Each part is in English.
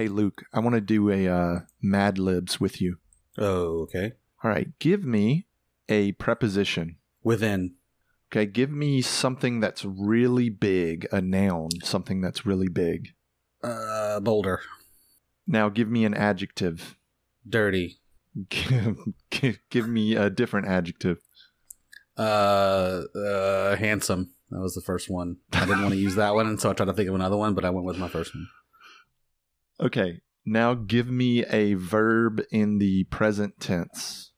Hey, Luke, I want to do a uh, Mad Libs with you. Oh, okay. All right, give me a preposition. Within. Okay, give me something that's really big, a noun, something that's really big. Uh, boulder. Now give me an adjective. Dirty. Give, give, give me a different adjective. Uh, uh, handsome. That was the first one. I didn't want to use that one, and so I tried to think of another one, but I went with my first one. Okay, now give me a verb in the present tense.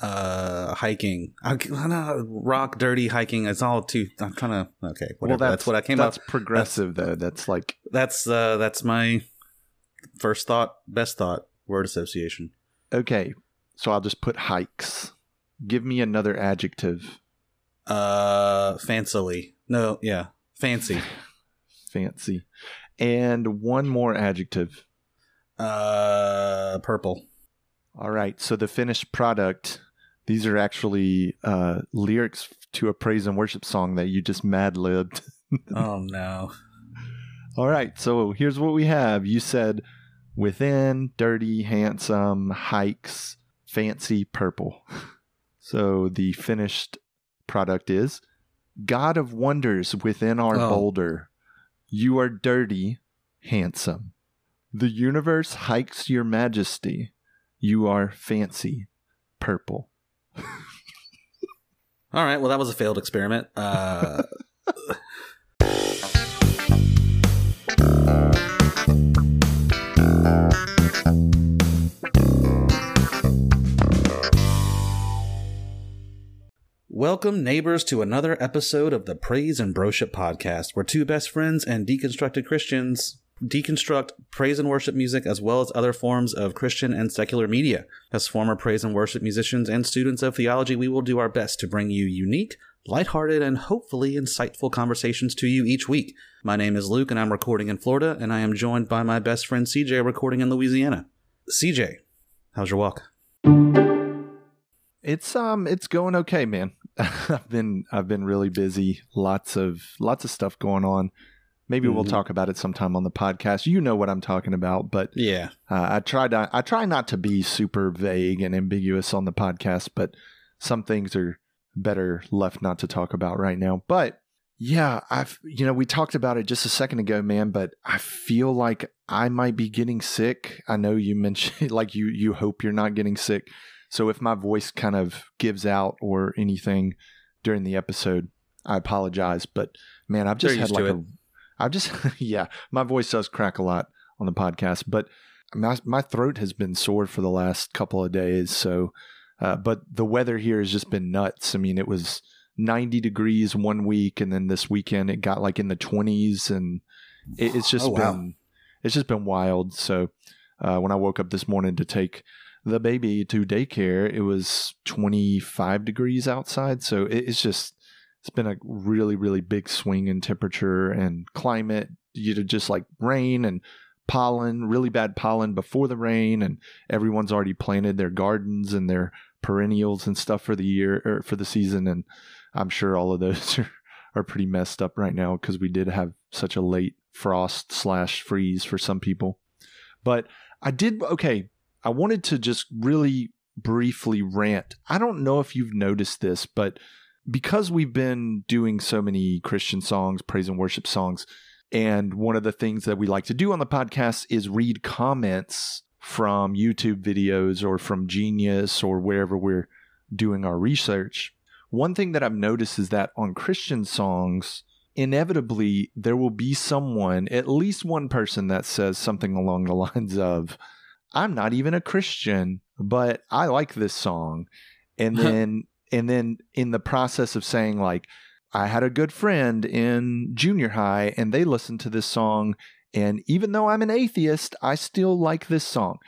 Uh, hiking. I, know, rock, dirty, hiking. It's all too. I'm trying to. Okay, whatever. that's, what I came up. That's progressive, though. That's like That's uh, that's my first thought, best thought, word association. okay. So I'll just put hikes. Give me another adjective. Uh, fancily. No, yeah, fancy. Fancy. And one more adjective. Uh, purple. All right. So the finished product, these are actually uh, lyrics to a praise and worship song that you just mad libbed. oh no. All right. So here's what we have. You said within, dirty, handsome, hikes, fancy, purple. So the finished product is God of wonders within our Oh. boulder. You are dirty, handsome. The universe hikes your majesty. You are fancy, purple. All right. Well, that was a failed experiment. Uh, Welcome, neighbors, to another episode of the Praise and Broship podcast, where two best friends and deconstructed Christians deconstruct praise and worship music as well as other forms of Christian and secular media. As former praise and worship musicians and students of theology, we will do our best to bring you unique, lighthearted, and hopefully insightful conversations to you each week. My name is Luke, and I'm recording in Florida, and I am joined by my best friend CJ, recording in Louisiana. CJ, how's your walk? It's um it's going okay, man. I've been I've been really busy. Lots of lots of stuff going on. Maybe we'll Mhm. talk about it sometime on the podcast. You know what I'm talking about, but Yeah. uh, I try to I try not to be super vague and ambiguous on the podcast, but some things are better left not to talk about right now. But yeah, I've you know we talked about it just a second ago, man. But I feel like I might be getting sick. I know you mentioned like you you hope you're not getting sick. So if my voice kind of gives out or anything during the episode, I apologize. But man, I've just They're had like a I've just yeah, my voice does crack a lot on the podcast, but my my throat has been sore for the last couple of days. So, uh, but the weather here has just been nuts. I mean, it was 90 degrees one week, and then this weekend it got like in the 20s, and it, it's just Oh, wow. been it's just been wild. So, uh, when I woke up this morning to take the baby to daycare, it was 25 degrees outside. So it's just it's been a really really big swing in temperature and climate. You know, just like rain and pollen, really bad pollen before the rain, and everyone's already planted their gardens and their perennials and stuff for the year or for the season. And I'm sure all of those are, are pretty messed up right now because we did have such a late frost slash freeze for some people. But I did okay. I wanted to just really briefly rant. I don't know if you've noticed this, but because we've been doing so many Christian songs, praise and worship songs, and one of the things that we like to do on the podcast is read comments from YouTube videos or from Genius or wherever we're doing our research. One thing that I've noticed is that on Christian songs, inevitably there will be someone, at least one person, that says something along the lines of, I'm not even a Christian, but I like this song. And then and then in the process of saying like I had a good friend in junior high and they listened to this song and even though I'm an atheist, I still like this song.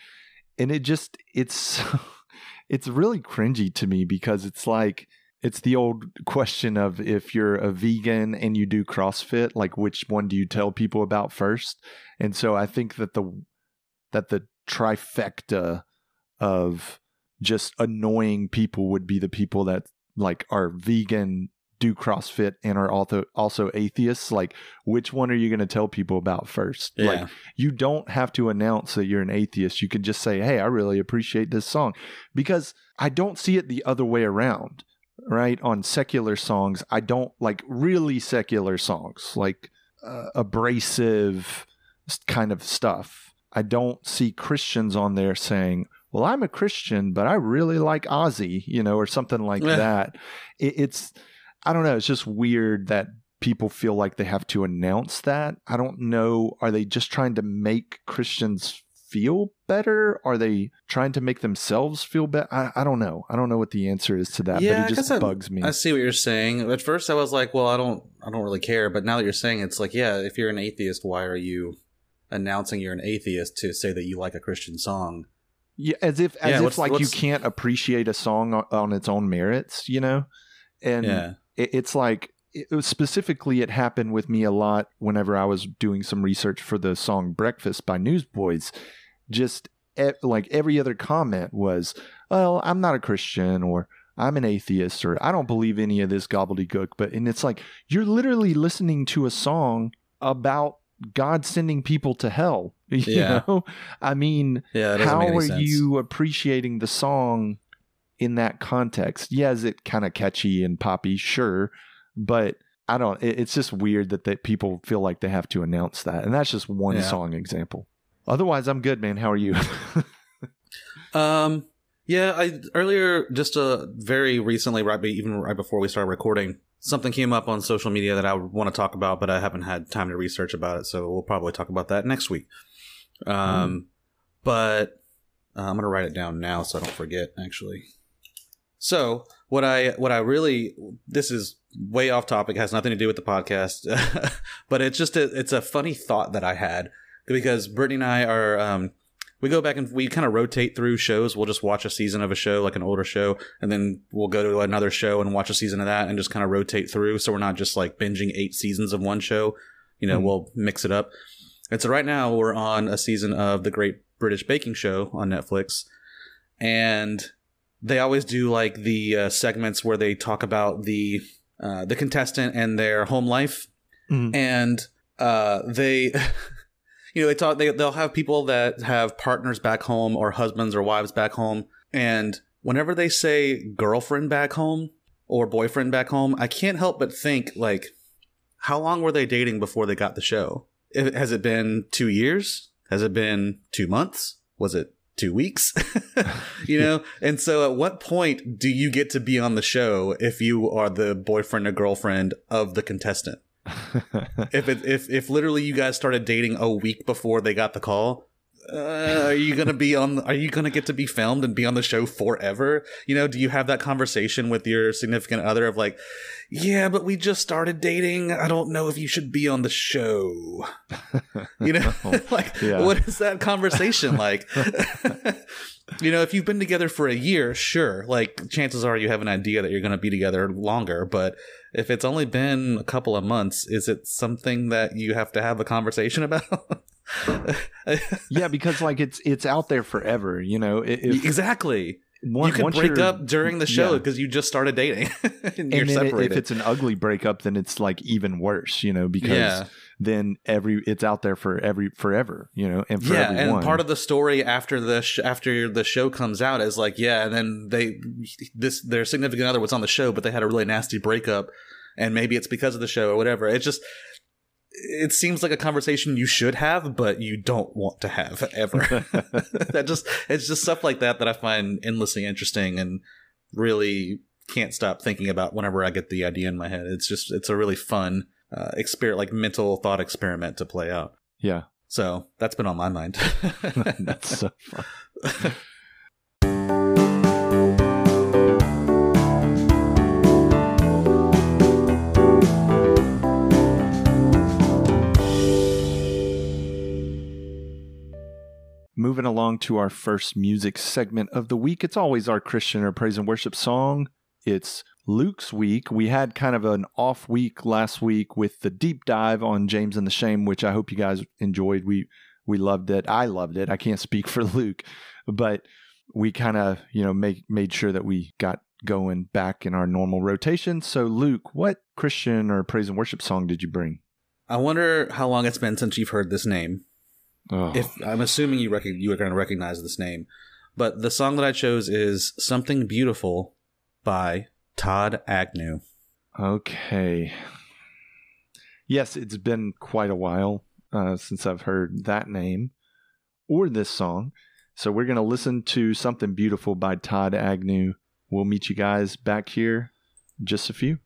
And it just it's it's really cringy to me because it's like it's the old question of if you're a vegan and you do CrossFit, like which one do you tell people about first? And so I think that the that the trifecta of just annoying people would be the people that like are vegan do CrossFit and are also also atheists. Like, which one are you going to tell people about first? Yeah. Like, you don't have to announce that you're an atheist. You can just say, "Hey, I really appreciate this song," because I don't see it the other way around. Right on secular songs, I don't like really secular songs, like uh, abrasive kind of stuff. I don't see Christians on there saying, "Well, I'm a Christian, but I really like Ozzy," you know, or something like Yeah. that. It, it's, I don't know. It's just weird that people feel like they have to announce that. I don't know. Are they just trying to make Christians feel better? Are they trying to make themselves feel better? I, I don't know. I don't know what the answer is to that, Yeah, but it just I- bugs me. I see what you're saying. At first, I was like, "Well, I don't, I don't really care." But now that you're saying, it, it's like, yeah, if you're an atheist, why are you announcing you're an atheist to say that you like a Christian song? Yeah, as if as Yeah, if what's- like you can't appreciate a song on, on its own merits, you know. And yeah, it, it's like it was specifically it happened with me a lot whenever I was doing some research for the song "Breakfast" by Newsboys. Just e- like every other comment was, "Well, I'm not a Christian," or "I'm an atheist," or "I don't believe any of this gobbledygook." But and it's like you're literally listening to a song about God sending people to hell. You Yeah. know, I mean, yeah. How are sense. you appreciating the song in that context? Yeah, is it kind of catchy and poppy? Sure, but I don't. It, it's just weird that that people feel like they have to announce that, and that's just one Yeah. song example. Otherwise, I'm good, man. How are you? Um, yeah, I earlier, just uh, very recently, right, even right before we started recording, something came up on social media that I want to talk about, but I haven't had time to research about it, so we'll probably talk about that next week. Um, but uh, I'm gonna write it down now so I don't forget. Actually, so what I what I really this is way off topic, has nothing to do with the podcast, but it's just a, it's a funny thought that I had because Brittany and I are um, we go back and we kind of rotate through shows. We'll just watch a season of a show, like an older show, and then we'll go to another show and watch a season of that and just kind of rotate through. So we're not just like binging eight seasons of one show. You know, Mhm. we'll mix it up. And so right now we're on a season of the Great British Baking Show on Netflix. And they always do like the uh, segments where they talk about the uh, the contestant and their home life Mhm. and uh, they you know they talk they, they'll have people that have partners back home or husbands or wives back home. And whenever they say girlfriend back home or boyfriend back home i can't help but think like how long were they dating before they got the show? Has it been two years? Has it been two months? Was it two weeks? You know? And so at what point do you get to be on the show if you are the boyfriend or girlfriend of the contestant if it if if literally you guys started dating a week before they got the call uh, are you gonna be on are you gonna get to be filmed and be on the show forever? You know do you have that conversation with your significant other of like yeah but we just started dating. I don't know if you should be on the show. You know like Yeah. what is that conversation like? You know if you've been together for a year sure like chances are you have an idea that you're going to be together longer but if it's only been a couple of months is it something that you have to have a conversation about yeah, because like it's it's out there forever. You know, if exactly one, you once break up during the show yeah. because you just started dating and you're and then separated if it's an ugly breakup, then it's like even worse. You know, because yeah then every it's out there for every forever. You know, and for yeah, everyone. and part of the story after the sh- after the show comes out is like, yeah, and then they this their significant other was on the show, but they had a really nasty breakup, and maybe it's because of the show or whatever. It just it seems like a conversation you should have, but you don't want to have ever. that just it's just stuff like that that I find endlessly interesting and really can't stop thinking about whenever I get the idea in my head. It's just it's a really fun uh, experiment, like mental thought experiment to play out. yeah, So that's been on my mind. that's so fun. Moving along to our first music segment of the week. It's always our Christian or praise and worship song. It's Luke's week. We had kind of an off week last week with the deep dive on James and the Shame, which I hope you guys enjoyed. We we loved it. I loved it. I can't speak for Luke, but we kind of you know make made sure that we got going back in our normal rotation. So, Luke, what Christian or praise and worship song did you bring? I wonder how long it's been since you've heard this name. Oh, If I'm assuming you rec- you are going to recognize this name, but the song that I chose is "Something Beautiful" by Todd Agnew. okay. Yes, it's been quite a while uh, since I've heard that name or this song. So, we're going to listen to Something Beautiful by Todd Agnew. We'll meet you guys back here in just a few.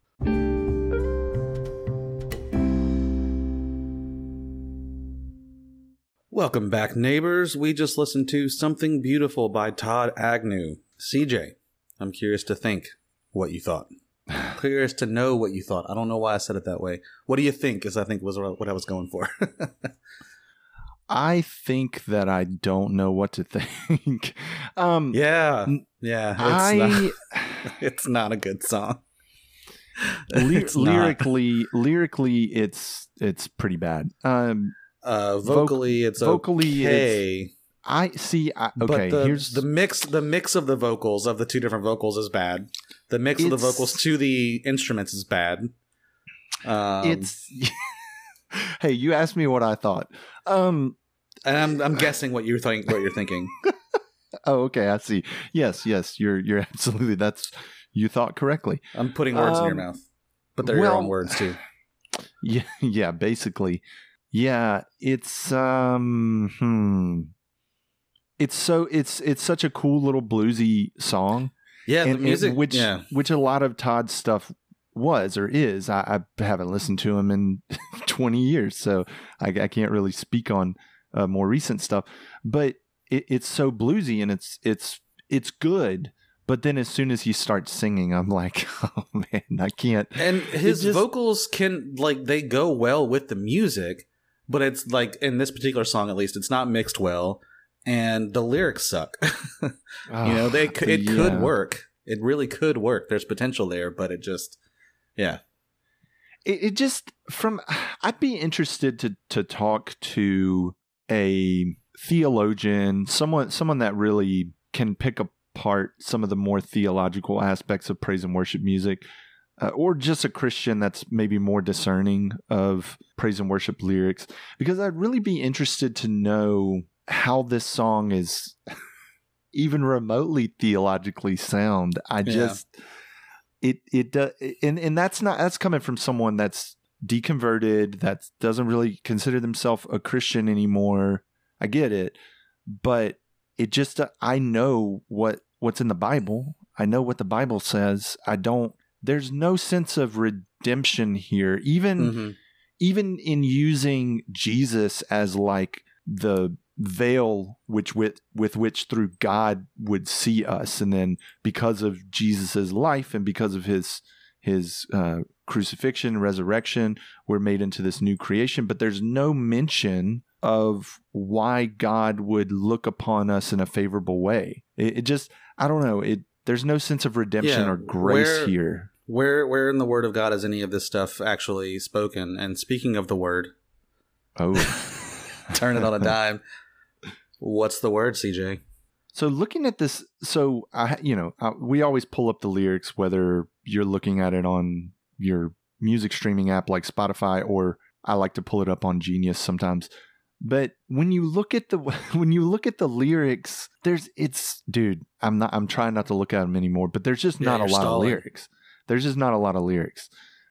Welcome back, neighbors. We just listened to "Something Beautiful" by Todd Agnew. CJ, I'm curious to think what you thought. curious to know what you thought. I don't know why I said it that way. What do you think? Is I think was what I was going for. I think that I don't know what to think. um, yeah, yeah. It's, I not, it's not a good song. ly- It's not. lyrically, lyrically, it's it's pretty bad. Um, Uh, vocally, it's vocally, okay. I see. I, okay, but the, here's the mix. The mix of the vocals of the two different vocals is bad. The mix of the vocals to the instruments is bad. Um, it's. hey, you asked me what I thought. Um. and I'm I'm guessing what you're think what you're thinking. Oh, okay. I see. Yes, yes. You're you're absolutely. That's you thought correctly. I'm putting words in your Um, mouth, but they're your own words too. Yeah, yeah. Basically, yeah. It's um. Hmm. It's so it's it's such a cool little bluesy song. Yeah, the and, and music. which yeah, which a lot of Todd's stuff was or is. I, I haven't listened to him in 20 years, so I, I can't really speak on uh, more recent stuff. But it, it's so bluesy and it's it's it's good. But then as soon as he starts singing, I'm like, oh man, I can't. and his just- vocals can like they go well with the music, but it's like in this particular song at least, it's not mixed well, and the lyrics suck. you know, they c- it could work. It really could work. There's potential there, but it just, yeah. it, it just from i'd be interested to to talk to a theologian someone someone that really can pick apart some of the more theological aspects of praise and worship music uh, or just a christian that's maybe more discerning of praise and worship lyrics because i'd really be interested to know how this song is even remotely theologically sound i Yeah. just it it does and and that's not that's coming from someone that's deconverted that doesn't really consider themselves a christian anymore i get it but it just uh, i know what what's in the bible i know what the bible says i don't there's no sense of redemption here even Mhm. even in using Jesus as like the veil which with with which through God would see us. And then because of Jesus's life and because of his his uh, crucifixion and resurrection we're made into this new creation. But there's no mention of why God would look upon us in a favorable way. It, it just I don't know. It there's no sense of redemption Yeah, or grace where- here. Where where in the Word of God is any of this stuff actually spoken? And speaking of the Word, oh. turn it on a dime. What's the word, CJ? So looking at this, so I, you know, uh, we always pull up the lyrics whether you're looking at it on your music streaming app like Spotify, or I like to pull it up on Genius sometimes. But when you look at the when you look at the lyrics, there's it's dude. I'm not. I'm trying not to look at them anymore, but there's just Yeah, not a lot stalling. of lyrics. There's just not a lot of lyrics.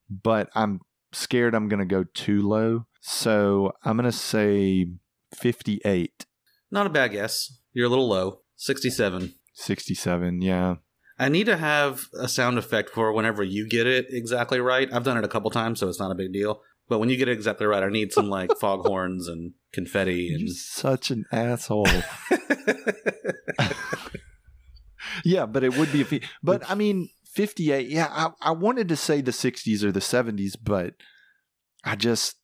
But I'm scared I'm gonna go too low, so I'm gonna say 58, Not a bad guess. You're a little low. 67. 67. Yeah. I need to have a sound effect for whenever you get it exactly right. I've done it a couple times, so it's not a big deal. But when you get it exactly right, I need some like foghorns and confetti You're and such an asshole. yeah, but it would be a fee. But I mean, 58. Yeah, I, I wanted to say the 60s or the 70s, but I just,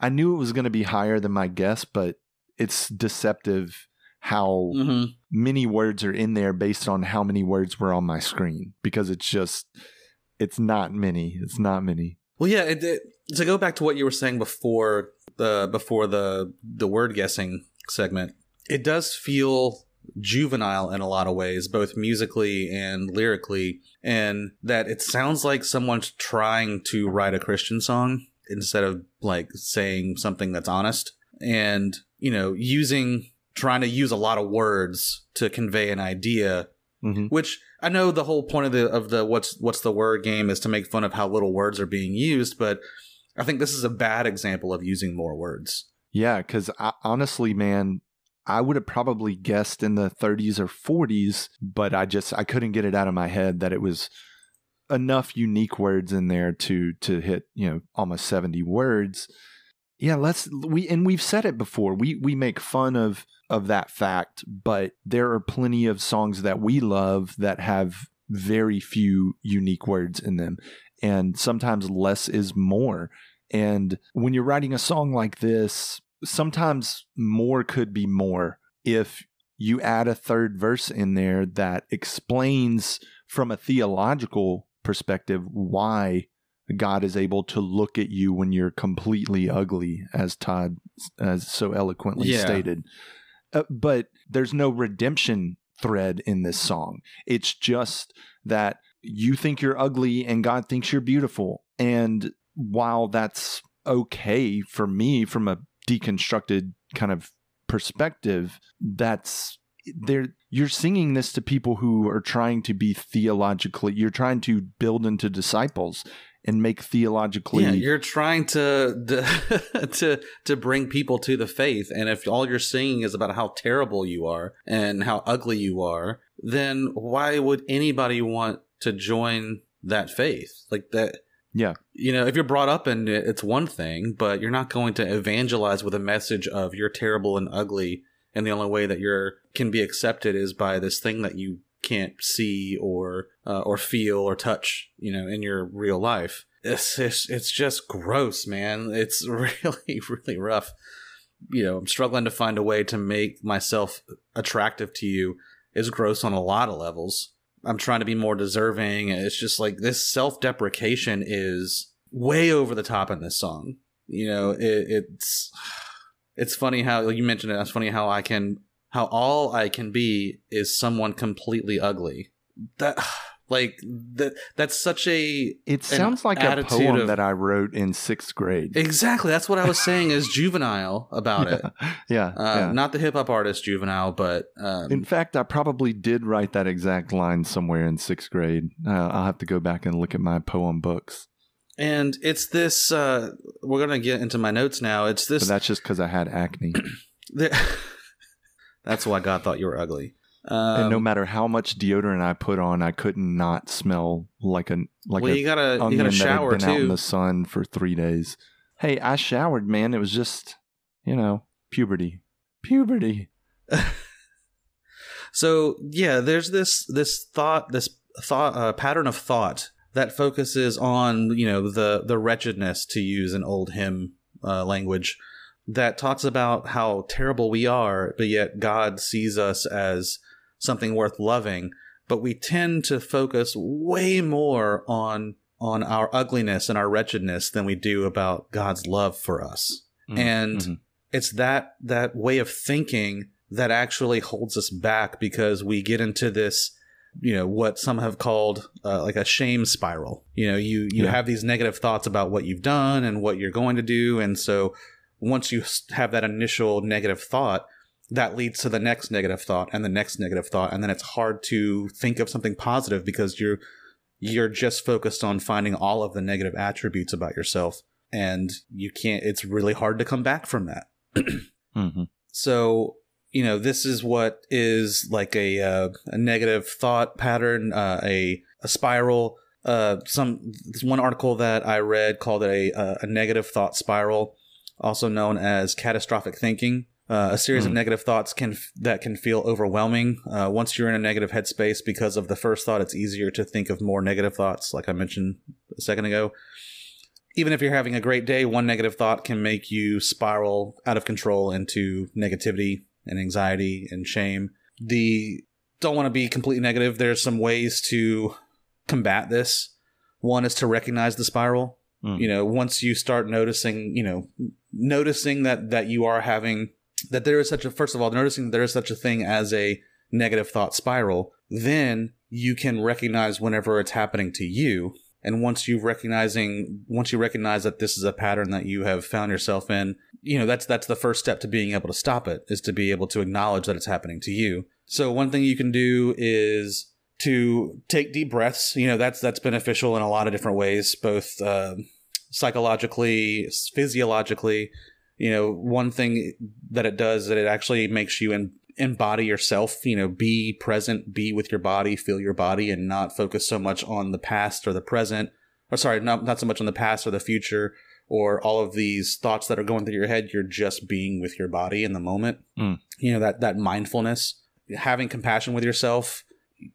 I knew it was going to be higher than my guess, but it's deceptive how hmm many words are in there based on how many words were on my screen because it's just, it's not many. It's not many. Well, yeah. It, it, to go back to what you were saying before the before the the word guessing segment, it does feel juvenile in a lot of ways, both musically and lyrically, and that it sounds like someone's trying to write a Christian song instead of like saying something that's honest. And, you know, using trying to use a lot of words to convey an idea Mhm. which I know the whole point of the of the what's what's the word game is to make fun of how little words are being used, but I think this is a bad example of using more words. Yeah, because honestly, man, I would have probably guessed in the 30s or 40s, but I just I couldn't get it out of my head that it was enough unique words in there to to hit you know almost 70 words. Yeah, let's we and we've said it before. We we make fun of of that fact, but there are plenty of songs that we love that have very few unique words in them, and sometimes less is more. And when you're writing a song like this, sometimes more could be more if you add a third verse in there that explains from a theological perspective why God is able to look at you when you're completely ugly, as Todd as so eloquently Yeah. stated. Uh, but there's no redemption thread in this song. It's just that you think you're ugly and God thinks you're beautiful. And while that's okay for me from a deconstructed kind of perspective, that's there you're singing this to people who are trying to be theologically you're trying to build into disciples and make theologically Yeah, you're trying to to to bring people to the faith, and if all you're singing is about how terrible you are and how ugly you are, then why would anybody want to join that faith? Like that, yeah you know, if you're brought up in it, it's one thing, but you're not going to evangelize with a message of you're terrible and ugly, and the only way that you're can be accepted is by this thing that you can't see or uh, or feel or touch, you know, in your real life. It's, it's it's just gross, man. It's really really rough. You know, I'm struggling to find a way to make myself attractive to you. Is gross on a lot of levels. I'm trying to be more deserving. It's just like this self deprecation is way over the top in this song. You know, it, it's it's funny how you mentioned it. It's funny how I can how all I can be is someone completely ugly. That like that that's such a it sounds like a poem of- that i wrote in sixth grade exactly that's what I was saying as juvenile about it. yeah, Uh, yeah. Not the hip hop artist juvenile, but um, in fact i probably did write that exact line somewhere in sixth grade uh, i'll have to go back and look at my poem books and it's this. Uh, we're gonna get into my notes now. It's this. but that's just because i had acne that's why God thought you were ugly. Um, and no matter how much deodorant i put on i couldn't not smell like a like well, a you gotta you gotta that had shower been out in the sun for three days. Hey, I showered, man. It was just, you know, puberty. Puberty. So yeah, there's this this thought this thought uh, pattern of thought that focuses on you know the the wretchedness to use an old hymn uh, language that talks about how terrible we are, but yet God sees us as something worth loving. But we tend to focus way more on on our ugliness and our wretchedness than we do about God's love for us Mm, and mhm. it's that that way of thinking that actually holds us back because we get into this you know what some have called uh, like a shame spiral you know you you Yeah. have these negative thoughts about what you've done and what you're going to do and so once you have that initial negative thought that leads to the next negative thought and the next negative thought and then it's hard to think of something positive because you're you're just focused on finding all of the negative attributes about yourself and you can't it's really hard to come back from that. Mhm. so you know this is what is like a uh, a negative thought pattern uh, a a spiral. Uh some this one article that i read called it a uh, a negative thought spiral also known as catastrophic thinking uh, a series of Hmm. negative thoughts can that can feel overwhelming uh, once you're in a negative headspace because of the first thought it's easier to think of more negative thoughts like i mentioned a second ago even if you're having a great day, one negative thought can make you spiral out of control into negativity and anxiety and shame. The don't want to be completely negative. There's some ways to combat this. One is to recognize the spiral. Mm. You know, once you start noticing, you know, noticing that that you are having that there is such a first of all, noticing there is such a thing as a negative thought spiral, then you can recognize whenever it's happening to you. And once you recognizing, once you recognize that this is a pattern that you have found yourself in, you know, that's, that's the first step to being able to stop it is to be able to acknowledge that it's happening to you. So one thing you can do is to take deep breaths. You know, that's, that's beneficial in a lot of different ways, both, uh, psychologically, physiologically. You know, one thing that it does that it actually makes you in, embody yourself, you know, be present, be with your body, feel your body, and not focus so much on the past or the present, or sorry, not, not so much on the past or the future or all of these thoughts that are going through your head. You're just being with your body in the moment. Mm. You know, that, that mindfulness, having compassion with yourself,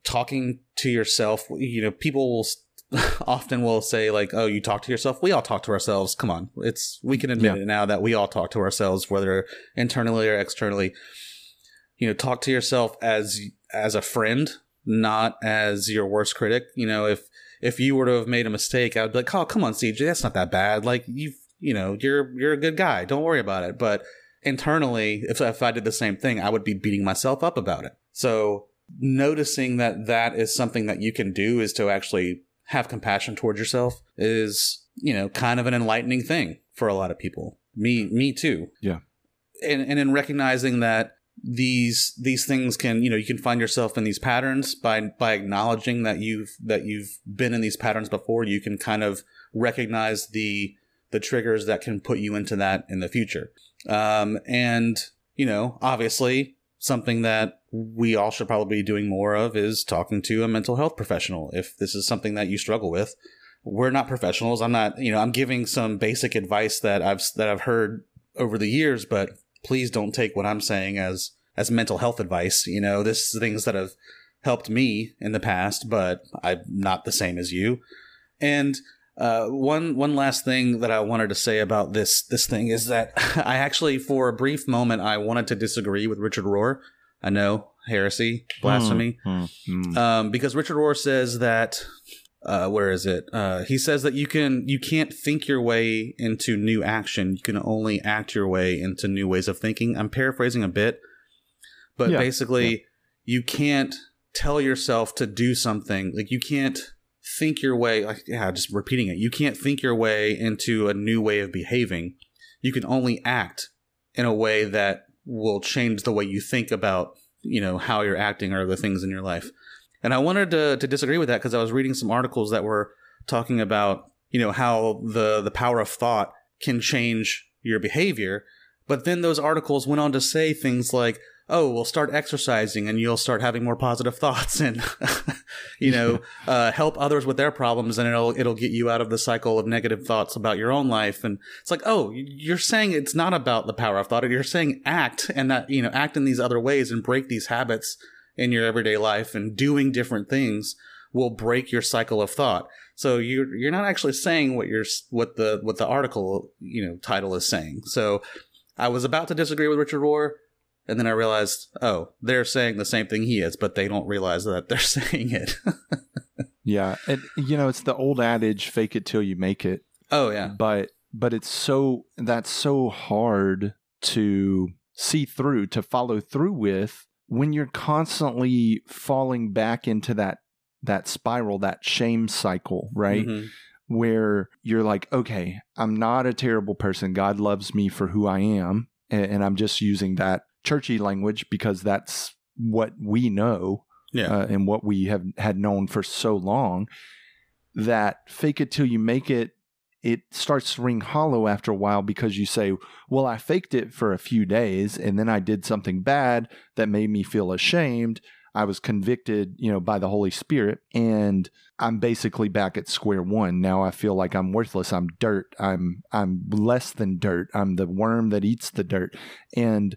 talking to yourself. You know, people will often will say like, "Oh, you talk to yourself." We all talk to ourselves. Come on, it's we can admit Yeah. it now that we all talk to ourselves, whether internally or externally. You know talk to yourself as as a friend not as your worst critic. You know if if you were to have made a mistake i would be like oh come on cj that's not that bad. Like you've you know you're you're a good guy. Don't worry about it. But internally if, if i did the same thing i would be beating myself up about it. So noticing that that is something that you can do is to actually have compassion towards yourself is you know kind of an enlightening thing for a lot of people. Me me too. Yeah. and and in recognizing that these these things can you know you can find yourself in these patterns by by acknowledging that you've that you've been in these patterns before you can kind of recognize the the triggers that can put you into that in the future. Um and you know obviously something that we all should probably be doing more of is talking to a mental health professional. If this is something that you struggle with we're not professionals. I'm not you know i'm giving some basic advice that i've that i've heard over the years but please don't take what i'm saying as as mental health advice. You know this is things that have helped me in the past but i'm not the same as you. And uh, one one last thing that I wanted to say about this this thing is that I actually, for a brief moment, I wanted to disagree with Richard Rohr. I know heresy, blasphemy, Mm, mm. um, because Richard Rohr says that uh, where is it? Uh, he says that you can you can't think your way into new action. You can only act your way into new ways of thinking. I'm paraphrasing a bit, but Yeah, basically, you can't tell yourself to do something. Like you can't think your way. Like yeah, just repeating it. You can't think your way into a new way of behaving. You can only act in a way that will change the way you think about you know how you're acting or the things in your life. And I wanted to, to disagree with that because I was reading some articles that were talking about, you know, how the, the power of thought can change your behavior. But then those articles went on to say things like, oh, well, start exercising and you'll start having more positive thoughts and, you know, uh, help others with their problems and it'll, it'll get you out of the cycle of negative thoughts about your own life. And it's like, oh, you're saying it's not about the power of thought. You're saying act and that, you know, act in these other ways and break these habits in your everyday life and doing different things will break your cycle of thought. So you're you're not actually saying what you're what the what the article you know title is saying. So I was about to disagree with Richard Rohr, and then I realized, oh, they're saying the same thing he is, but they don't realize that they're saying it. Yeah, and you know it's the old adage, "Fake it till you make it." oh yeah, But but it's so that's so hard to see through, to follow through with when you're constantly falling back into that that spiral, that shame cycle, right? Mhm. where you're like, okay, I'm not a terrible person. God loves me for who I am. And I'm just using that churchy language because that's what we know yeah, uh, and what we have had known for so long. That fake it till you make it, it starts to ring hollow after a while because you say, well, I faked it for a few days and then I did something bad that made me feel ashamed. I was convicted, you know, by the Holy Spirit, and I'm basically back at square one. Now I feel like I'm worthless. I'm dirt. I'm I'm less than dirt. I'm the worm that eats the dirt. And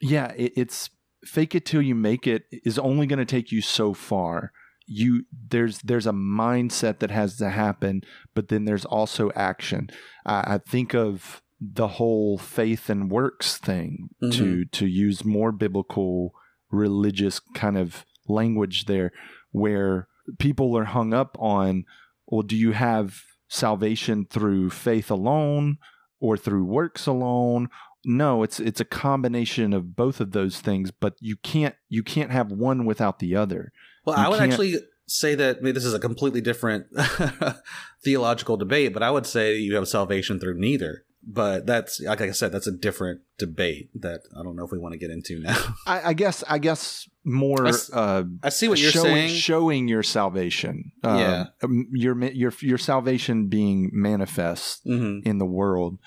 yeah, it, it's fake it till you make it is only going to take you so far. You there's there's a mindset that has to happen, but then there's also action. I, I think of the whole faith and works thing to mm-hmm. to use more biblical religious kind of language there where people are hung up on well do you have salvation through faith alone or through works alone no, it's it's a combination of both of those things, but you can't you can't have one without the other. Well, You I would can't- actually say that I mean, this is a completely different theological debate, but I would say you have salvation through neither. But that's like I said, that's a different debate that I don't know if we want to get into now. I, I guess I guess more I uh, I see what you're showing, saying. showing your salvation. Uh, Yeah. um, your your your salvation being manifest hmm in the world.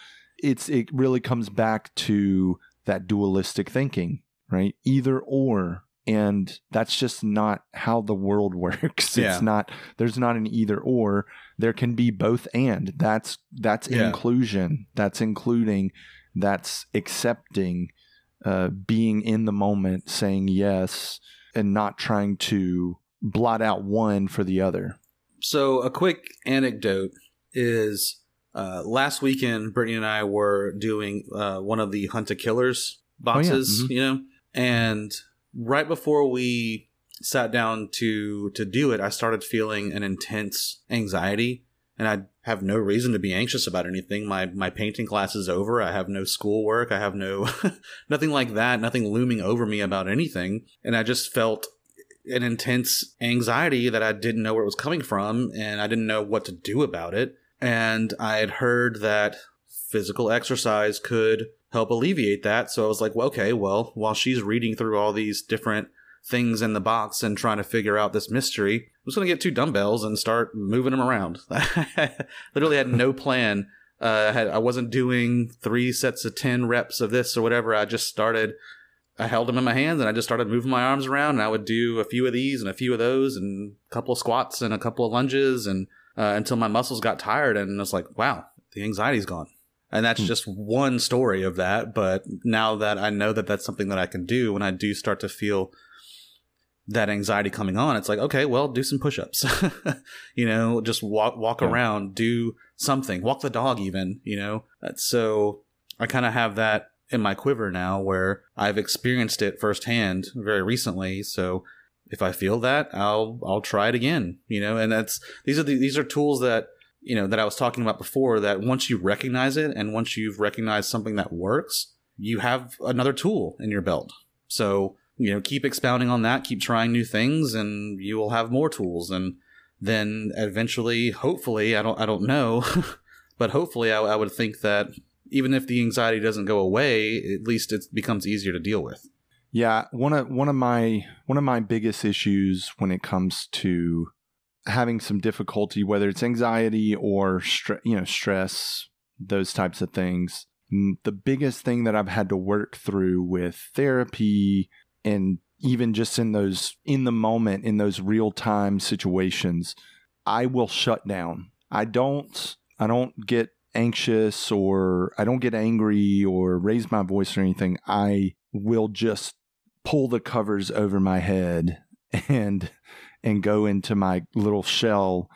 It's it really comes back to that dualistic thinking, right? Either or. And that's just not how the world works. Yeah. It's not there's not an either or. There can be both and. That's that's Yeah. inclusion. That's including that's accepting uh, being in the moment, saying yes, and not trying to blot out one for the other. So, a quick anecdote is uh, last weekend, Brittany and I were doing uh, one of the Hunt a Killers boxes, Mhm. you know, and right before we sat down to to do it, I started feeling an intense anxiety, and I have no reason to be anxious about anything. My my painting class is over. I have no schoolwork. I have no nothing like that. Nothing looming over me about anything, and I just felt an intense anxiety that I didn't know where it was coming from and I didn't know what to do about it. And I had heard that physical exercise could help alleviate that. So I was like, well, okay, well, while she's reading through all these different things in the box and trying to figure out this mystery, I'm just going to get two dumbbells and start moving them around. Literally had no plan. Uh, I, had, I wasn't doing three sets of 10 reps of this or whatever. I just started I held them in my hands and I just started moving my arms around and I would do a few of these and a few of those and a couple of squats and a couple of lunges and uh, until my muscles got tired and I was like, wow, the anxiety's gone. And that's Hmm. just one story of that. But now that I know that that's something that I can do when I do start to feel that anxiety coming on, it's like, okay, well, do some push-ups, you know, just walk, walk Yeah. around, do something, walk the dog even, you know, so I kind of have that in my quiver now where I've experienced it firsthand very recently. So if I feel that, I'll I'll try it again. You know, and that's these are the, these are tools that you know that I was talking about before. That once you recognize it and once you've recognized something that works, you have another tool in your belt. So you know, keep expounding on that, keep trying new things, and you will have more tools. And then eventually, hopefully, I don't I don't know, but hopefully, I, I would think that even if the anxiety doesn't go away, at least it becomes easier to deal with. Yeah, one of one of my one of my biggest issues when it comes to having some difficulty, whether it's anxiety or stre- you know stress, those types of things. The biggest thing that I've had to work through with therapy and even just in those in the moment in those real time situations, I will shut down. I don't I don't get anxious or I don't get angry or raise my voice or anything. I will just pull the covers over my head and and go into my little shell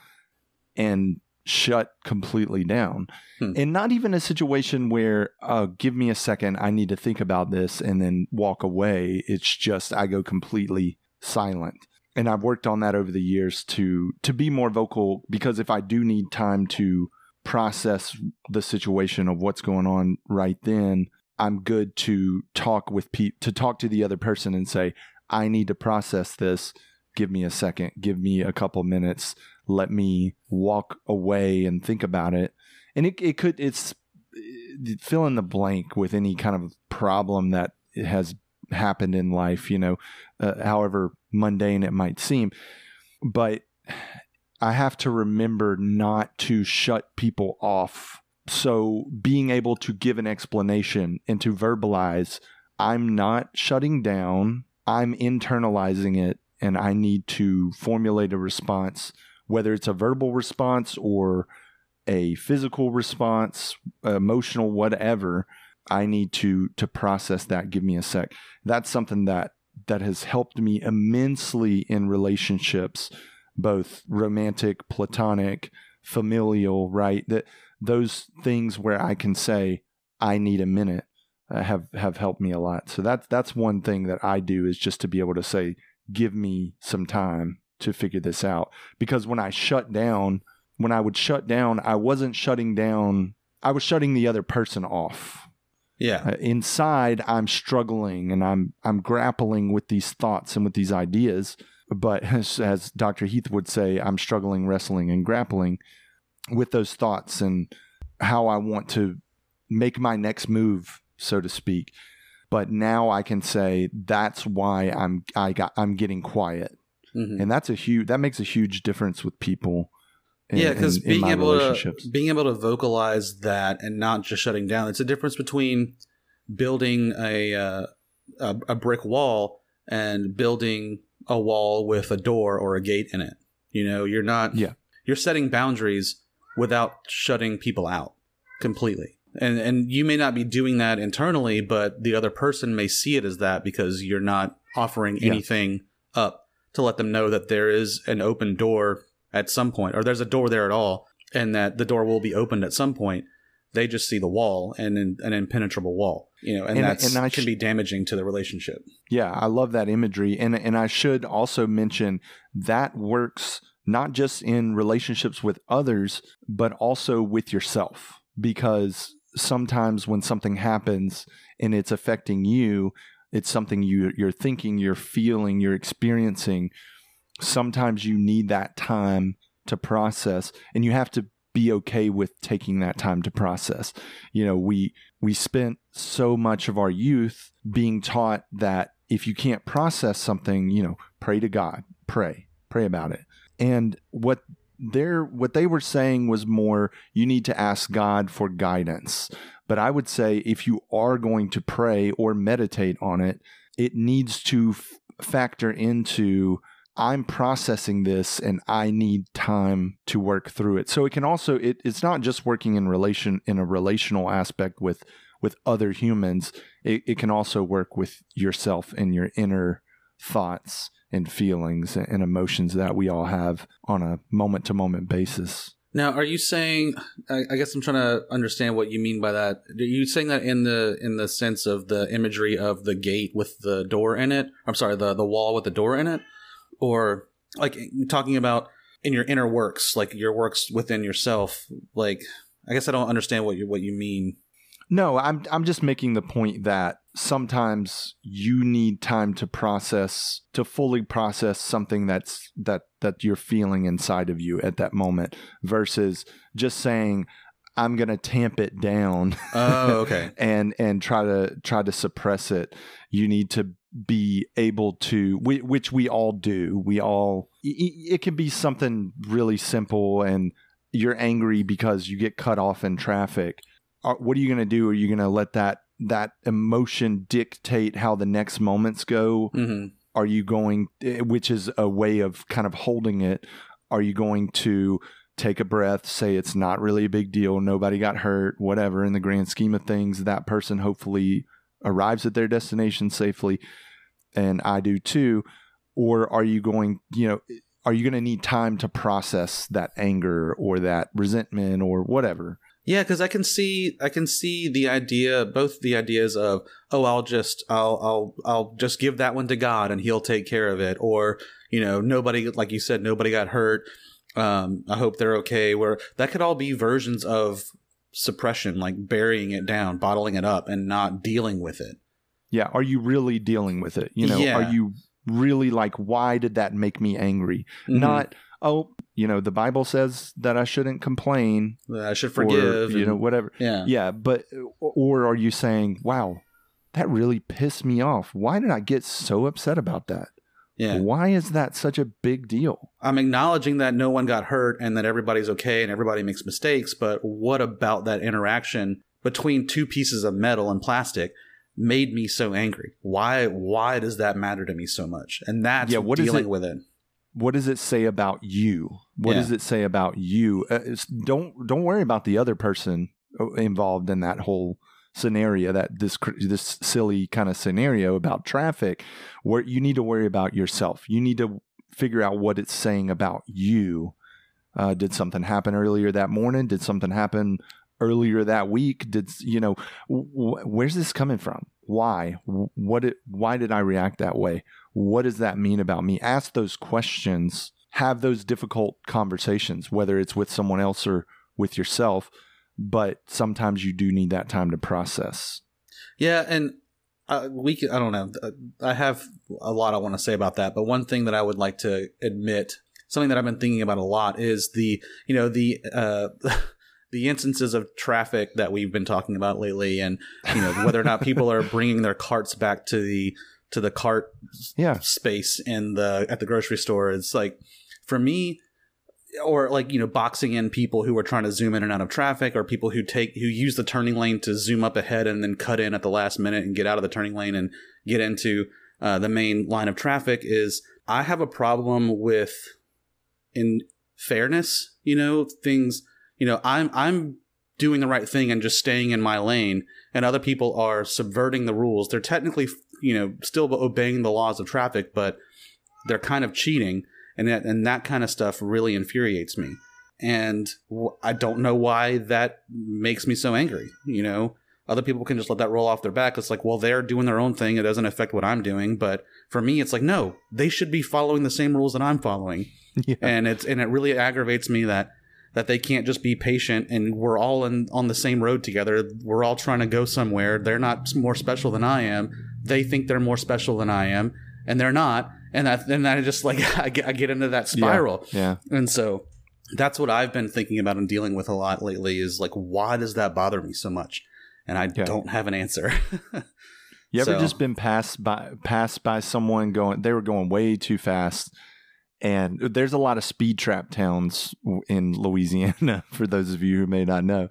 and shut completely down. Hmm. And not even a situation where uh give me a second, I need to think about this and then walk away. It's just I go completely silent. And I've worked on that over the years to to be more vocal because if I do need time to process the situation of what's going on right then, I'm good to talk with pe- to talk to the other person and say, I need to process this. Give me a second. Give me a couple minutes. Let me walk away and think about it. And it it could it's fill in the blank with any kind of problem that has happened in life. You know, uh, however mundane it might seem, but I have to remember not to shut people off. So being able to give an explanation and to verbalize, I'm not shutting down, I'm internalizing it, and I need to formulate a response, whether it's a verbal response or a physical response, emotional, whatever. I need to to process that. Give me a sec. That's something that that has helped me immensely in relationships both romantic, platonic, familial, right? That those things where I can say I need a minute uh, have have helped me a lot. So that's that's one thing that I do is just to be able to say give me some time to figure this out because when I shut down, when I would shut down, I wasn't shutting down, I was shutting the other person off. Yeah. Uh, inside, I'm struggling and I'm I'm grappling with these thoughts and with these ideas. But as, as Dr. Heath would say, I'm struggling, wrestling, and grappling with those thoughts and how I want to make my next move, so to speak. But now I can say that's why I'm I got I'm getting quiet, Mhm. and that's a huge that makes a huge difference with people. in- yeah, because in- in being able to being able to vocalize that and not just shutting down. It's a difference between building a uh, a, a brick wall and building a wall with a door or a gate in it. You know, you're not. Yeah. You're setting boundaries without shutting people out completely. And and you may not be doing that internally, but the other person may see it as that because you're not offering Yeah. anything up to let them know that there is an open door at some point, or there's a door there at all, and that the door will be opened at some point. They just see the wall and an, an impenetrable wall, you know, and, And- that's and I can be damaging to the relationship. Yeah, I love that imagery. And and I should also mention that works not just in relationships with others, but also with yourself. Because sometimes when something happens and it's affecting you, it's something you you're thinking, you're feeling, you're experiencing. Sometimes you need that time to process and you have to be okay with taking that time to process. You know, we we spent so much of our youth being taught that if you can't process something, you know, pray to God, pray, pray about it. And what they're what they were saying was more you need to ask God for guidance. But I would say if you are going to pray or meditate on it, it needs to f- factor into I'm processing this and I need time to work through it. So it can also it, it's not just working in relation in a relational aspect with with other humans. It, it can also work with yourself and your inner thoughts and feelings and emotions that we all have on a moment to moment basis. Now, are you saying? I, I guess I'm trying to understand what you mean by that. Are you saying that in the in the sense of the imagery of the gate with the door in it? I'm sorry, the the wall with the door in it, or like talking about in your inner works, like your works within yourself. Like, I guess I don't understand what you what you mean. No, I'm I'm just making the point that sometimes you need time to process to fully process something that's that that you're feeling inside of you at that moment versus just saying I'm going to tamp it down Oh, okay. and and try to try to suppress it. You need to be able to which we all do. We all it can be something really simple and you're angry because you get cut off in traffic. What are you going to do? Are you going to let that that emotion dictate how the next moments go? hmm are you going which is a way of kind of holding it. Are you going to take a breath say it's not really a big deal nobody got hurt whatever in the grand scheme of things that person hopefully arrives at their destination safely and i do too. Or are you going you know are you going to need time to process that anger or that resentment or whatever Yeah, because I can see I can see the idea, both the ideas of oh, I'll just I'll I'll I'll just give that one to God and He'll take care of it, or you know, nobody like you said, nobody got hurt. Um, I hope they're okay. Where that could all be versions of suppression, like burying it down, bottling it up, and not dealing with it. yeah are you really dealing with it you know Yeah. are you really like why did that make me angry Mhm. not oh you know the bible says that i shouldn't complain I should or, forgive. you know whatever yeah, yeah but or are you saying wow that really pissed me off why did i get so upset about that yeah. why is that such a big deal I'm acknowledging that no one got hurt and that everybody's okay and everybody makes mistakes, but what about that interaction between two pieces of metal and plastic made me so angry? Why why does that matter to me so much? And that's Yeah, what is dealing it- with it. What does it say about you? What Yeah. does it say about you? Uh, don't don't worry about the other person uh, involved in that whole scenario that this this silly kind of scenario about traffic. Where you need to worry about yourself. You need to figure out what it's saying about you. Uh, did something happen earlier that morning? Did something happen earlier that week? Did you know wh- where's this coming from? Why? What it, why did i react that way what does that mean about me ask those questions have those difficult conversations whether it's with someone else or with yourself but sometimes you do need that time to process Yeah, and uh, we I don't know. Uh, I have a lot I want to say about that, but one thing that I would like to admit, something that I've been thinking about a lot, is the you know the uh, the instances of traffic that we've been talking about lately, and you know whether or not people are bringing their carts back to the to the cart Yeah. space in the at the grocery store. It's like for me, or like you know boxing in people who are trying to zoom in and out of traffic, or people who take who use the turning lane to zoom up ahead and then cut in at the last minute and get out of the turning lane and get into uh, the main line of traffic. Is I have a problem with in fairness. You know things. You know I'm I'm doing the right thing and just staying in my lane and other people are subverting the rules they're technically you know still obeying the laws of traffic but they're kind of cheating and that and that kind of stuff really infuriates me. And i don't know why that makes me so angry you know? Other people can just let that roll off their back. It's like well they're doing their own thing. It doesn't affect what i'm doing. But for me it's like no they should be following the same rules that i'm following. Yeah. and it's and it really aggravates me that that they can't just be patient and we're all in on the same road together. We're all trying to go somewhere. They're not more special than i am they think they're more special than i am and they're not and that and i just like i get, I get into that spiral Yeah. and so that's what i've been thinking about and dealing with a lot lately is like why does that bother me so much and i Yeah. don't have an answer You ever So- just been passed by passed by someone going they were going way too fast and there's a lot of speed trap towns in Louisiana for those of you who may not know.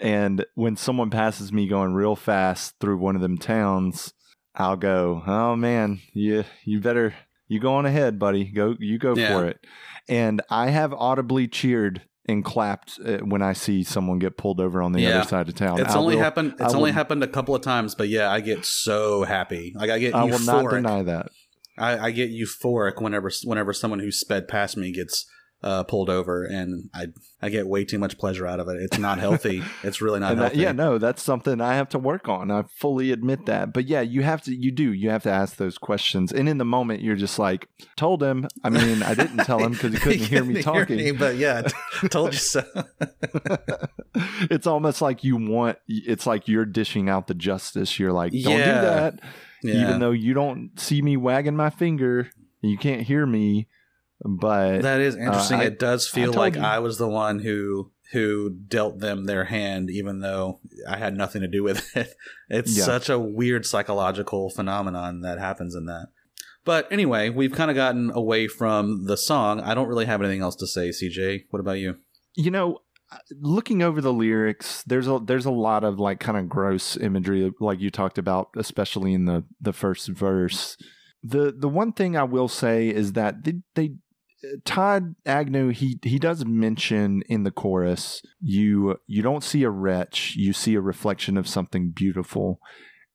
And when someone passes me going real fast through one of them towns, I'll go, "Oh man, you you better you go on ahead, buddy. Go you go Yeah. for it." And I have audibly cheered and clapped uh, when I see someone get pulled over on the Yeah. other side of town. it's I only will- happened it's only happened a couple of times but yeah i get so happy like i get I will not euphoric. deny that. I, I get euphoric whenever whenever someone who sped past me gets uh, pulled over, and I I get way too much pleasure out of it. It's not healthy. it's really not And that- healthy. yeah, no, that's something I have to work on. I fully admit that. But yeah, you have to, you do, you have to ask those questions. And in the moment, you're just like, told him. I mean, I didn't tell him because he couldn't hear me talking. me, but yeah, I told you so. it's almost like you want, it's like you're dishing out the justice. You're like, don't do that. yeah. Even though you don't see me wagging my finger, and you can't hear me. But that is interesting. Uh, I- it does feel told like you. I was the one who who dealt them their hand, even though I had nothing to do with it. It's Yeah. such a weird psychological phenomenon that happens in that. But anyway, we've kind of gotten away from the song. I don't really have anything else to say, CJ. What about you? you know looking over the lyrics there's a there's a lot of like kind of gross imagery like you talked about especially in the the first verse the the one thing i will say is that they, they Todd Agnew he he does mention in the chorus you you don't see a wretch you see a reflection of something beautiful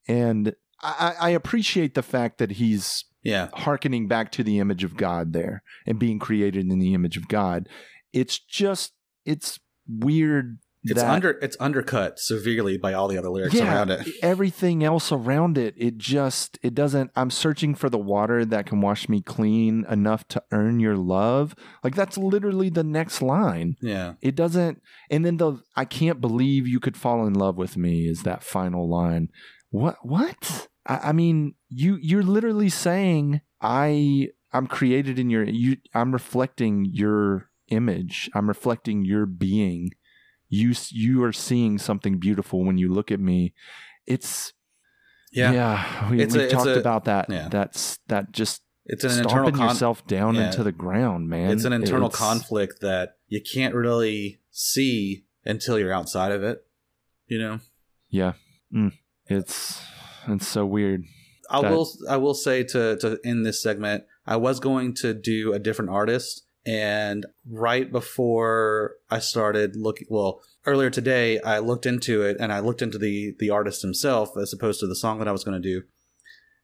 and I, I appreciate the fact that he's Yeah. hearkening back to the image of God there and being created in the image of God. It's just it's weird. It's that- under it's undercut severely by all the other lyrics yeah, around it. everything else around it. It just it doesn't. I'm searching for the water that can wash me clean enough to earn your love. Like that's literally the next line. Yeah. It doesn't. And then the I can't believe you could fall in love with me is that final line. What? What? I, I mean, you you're literally saying I I'm created in your you. I'm reflecting your image. I'm reflecting your being. You you are seeing something beautiful when you look at me. It's Yeah. yeah. we, we a- talked a- about that. yeah. That's that just It's an internal con- yourself down yeah. into the ground, man. it's an internal It's- conflict that you can't really see until you're outside of it. You know? Yeah. Mm. It's it's so weird. I That- will I will say to to end this segment, I was going to do a different artist and right before I started looking well, earlier today I looked into it and I looked into the the artist himself as opposed to the song that I was going to do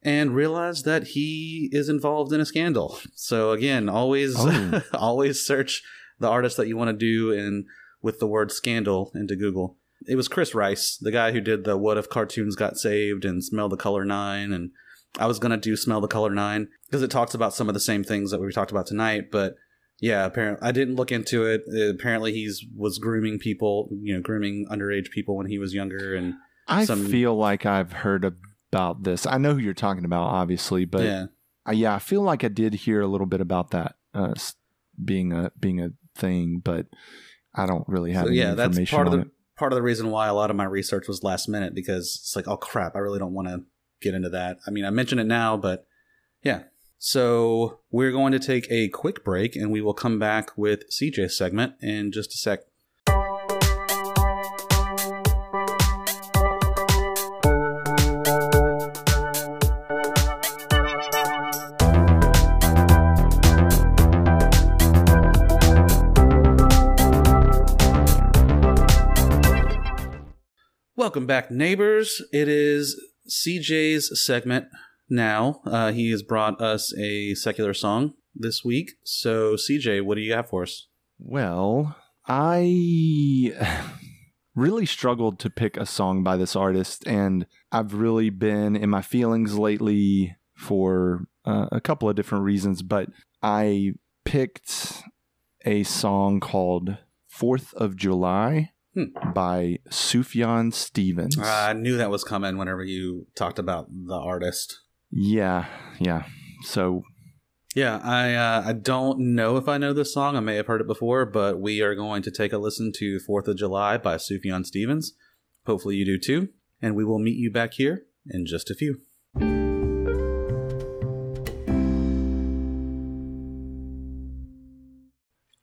and realized that he is involved in a scandal. So again, always Oh. always search the artist that you want to do and with the word scandal into Google. It was Chris Rice, the guy who did the What If Cartoons Got Saved and Smell the Color Nine. And I was going to do Smell the Color Nine because it talks about some of the same things that we talked about tonight. But yeah, apparently I didn't look into it. Uh, apparently he's was grooming people, you know, grooming underage people when he was younger. And I some- feel like I've heard about this. I know who you're talking about, obviously, but yeah. uh, yeah, I feel like I did hear a little bit about that uh, being a being a thing, but I don't really have So, any yeah, that's part of the part of the reason why a lot of my research was last minute because it's like, oh crap, I really don't want to get into that. I mean, I mention it now, but yeah. So we're going to take a quick break, and we will come back with CJ's segment in just a sec. Welcome back, neighbors. It is CJ's segment now. Uh, he has brought us a secular song this week. So, CJ, what do you have for us? Well, I really struggled to pick a song by this artist, and I've really been in my feelings lately for uh, a couple of different reasons, but I picked a song called Fourth of July Hmm. by Sufjan Stevens. I knew that was coming whenever you talked about the artist. Yeah, yeah. So, Yeah, I uh, I don't know if I know this song. I may have heard it before, but we are going to take a listen to Fourth of July by Sufjan Stevens. Hopefully, you do too. And we will meet you back here in just a few.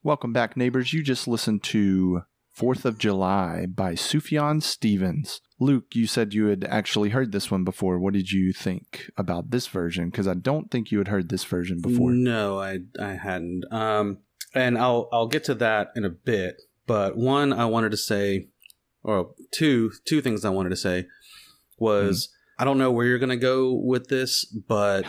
welcome back, neighbors. You just listened to Fourth of July by Sufjan Stevens. Luke, you said you had actually heard this one before. What did you think about this version? Because I don't think you had heard this version before. No, I I hadn't. Um, and I'll I'll get to that in a bit. But one, I wanted to say, or two two things I wanted to say was I don't know where you're gonna go with this, but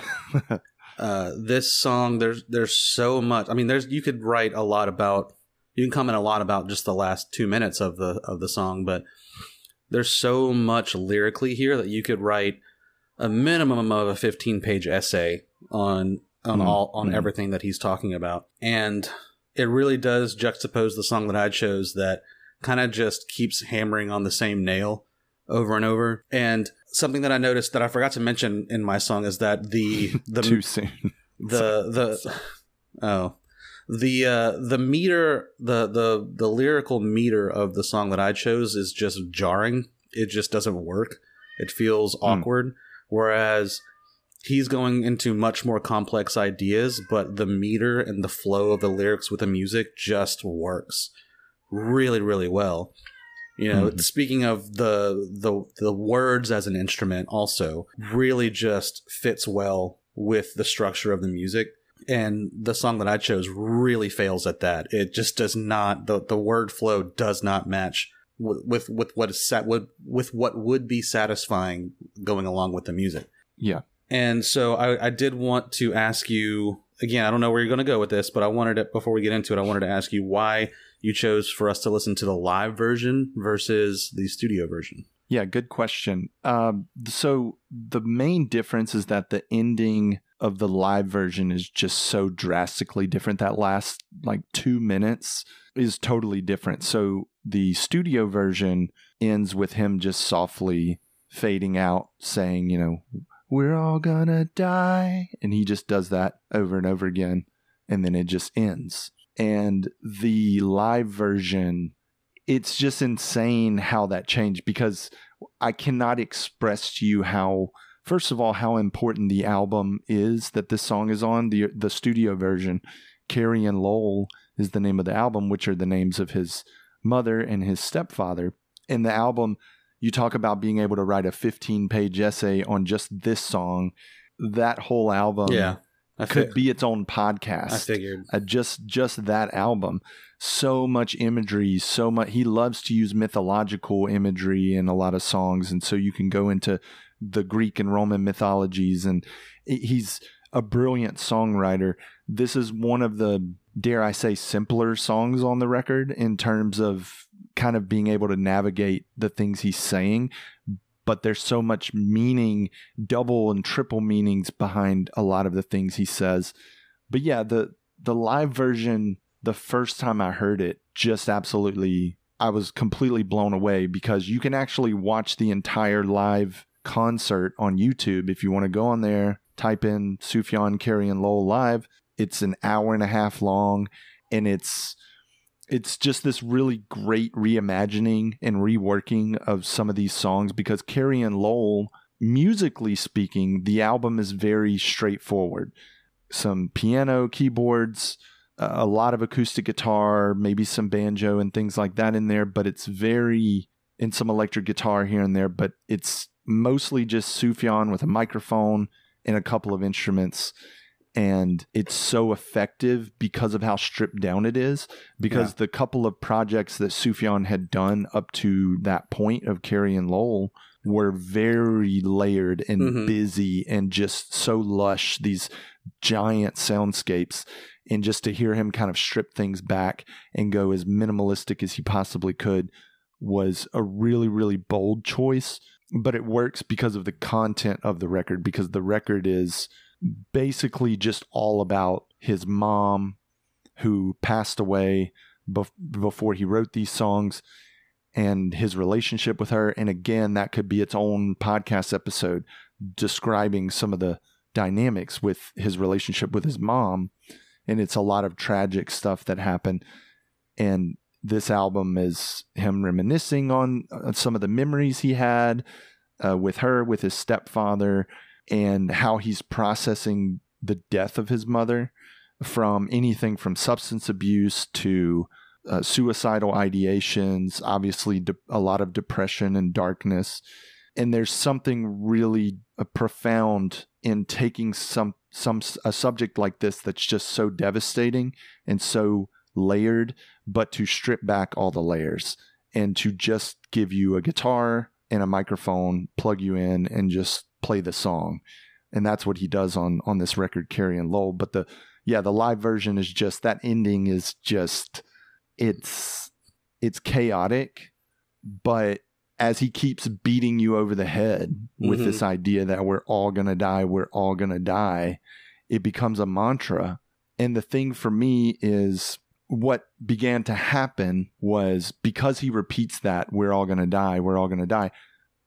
uh, this song there's there's so much. I mean, there's you could write a lot about. You can comment a lot about just the last two minutes of the of the song, but there's so much lyrically here that you could write a minimum of a 15 page essay on on Mm, all on mm. everything that he's talking about and it really does juxtapose the song that i chose that kind of just keeps hammering on the same nail over and over and something that i noticed that i forgot to mention in my song is that the the Too soon. the the oh the uh the meter the the the lyrical meter of the song that i chose is just jarring. It just doesn't work. It feels awkward. Whereas he's going into much more complex ideas but the meter and the flow of the lyrics with the music just works really really well. You know Mhm. speaking of the the the words as an instrument also really just fits well with the structure of the music and the song that I chose really fails at that. It just does not the the word flow does not match with with, with what is sat with with what would be satisfying going along with the music. Yeah. And so I, I did want to ask you again. I don't know where you're going to go with this, but I wanted it before we get into it. I wanted to ask you why you chose for us to listen to the live version versus the studio version. Yeah, good question. Um, so the main difference is that the ending of the live version is just so drastically different. That last like two minutes is totally different. So the studio version ends with him just softly fading out, saying, you know, we're all gonna die. And he just does that over and over again. And then it just ends. And the live version, it's just insane how that changed because I cannot express to you how first of all how important the album is that this song is on the the studio version. Carrie and Lowell is the name of the album, which are the names of his mother and his stepfather. In the album, you talk about being able to write a 15 page essay on just this song. That whole album I could be its own podcast I figured. uh, just just that album so much imagery so much he loves to use mythological imagery in a lot of songs and so you can go into the greek and roman mythologies and he's a brilliant songwriter. This is one of the dare i say simpler songs on the record in terms of kind of being able to navigate the things he's saying but there's so much meaning double and triple meanings behind a lot of the things he says. But yeah, the the live version, the first time I heard it, just absolutely I was completely blown away because you can actually watch the entire live concert on YouTube if you want to go on there, type in Sufjan Carrie and Lowell live. It's an hour and a half long and it's it's just this really great reimagining and reworking of some of these songs because Carrie and Lowell, musically speaking, the album is very straightforward. Some piano, keyboards, a lot of acoustic guitar, maybe some banjo and things like that in there, but it's very in some electric guitar here and there, but it's mostly just Sufjan with a microphone and a couple of instruments and it's so effective because of how stripped down it is. Because yeah. the couple of projects that Sufjan had done up to that point of Carrie and Lowell were very layered and mm-hmm. busy and just so lush. These giant soundscapes, and just to hear him kind of strip things back and go as minimalistic as he possibly could was a really really bold choice. But it works because of the content of the record. Because the record is basically just all about his mom who passed away bef- before he wrote these songs and his relationship with her. And again, that could be its own podcast episode describing some of the dynamics with his relationship with his mom. And it's a lot of tragic stuff that happened. And this album is him reminiscing on uh, some of the memories he had uh, with her, with his stepfather, and how he's processing the death of his mother from anything from substance abuse to uh, suicidal ideations, obviously de- a lot of depression and darkness. And there's something really uh, profound in taking some some a subject like this that's just so devastating and so layered, but to strip back all the layers and to just give you a guitar and a microphone, plug you in, and just play the song. And that's what he does on on this record, Carrie and Lowell. But the yeah, the live version is just that ending is just it's it's chaotic, but as he keeps beating you over the head with mm-hmm. this idea that we're all gonna die, we're all gonna die, it becomes a mantra. And the thing for me is what began to happen was because he repeats that, we're all gonna die, we're all gonna die,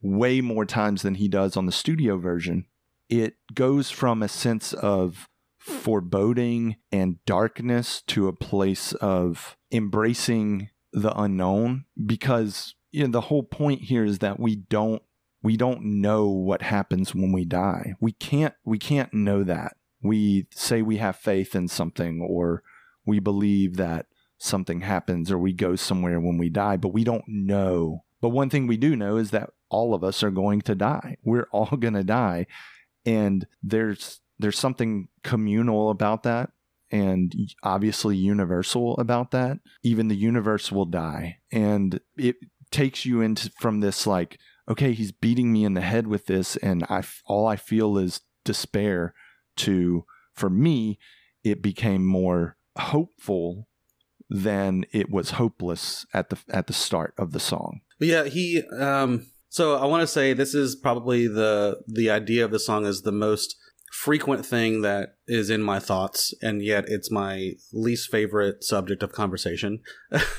way more times than he does on the studio version. It goes from a sense of foreboding and darkness to a place of embracing the unknown because you know the whole point here is that we don't we don't know what happens when we die. We can't we can't know that. We say we have faith in something or we believe that something happens or we go somewhere when we die, but we don't know. But one thing we do know is that all of us are going to die. We're all going to die. And there's there's something communal about that and obviously universal about that. Even the universe will die. And it takes you into from this like okay, he's beating me in the head with this and I all I feel is despair to for me it became more hopeful than it was hopeless at the at the start of the song. Yeah, he um so I want to say this is probably the the idea of the song is the most frequent thing that is in my thoughts and yet it's my least favorite subject of conversation.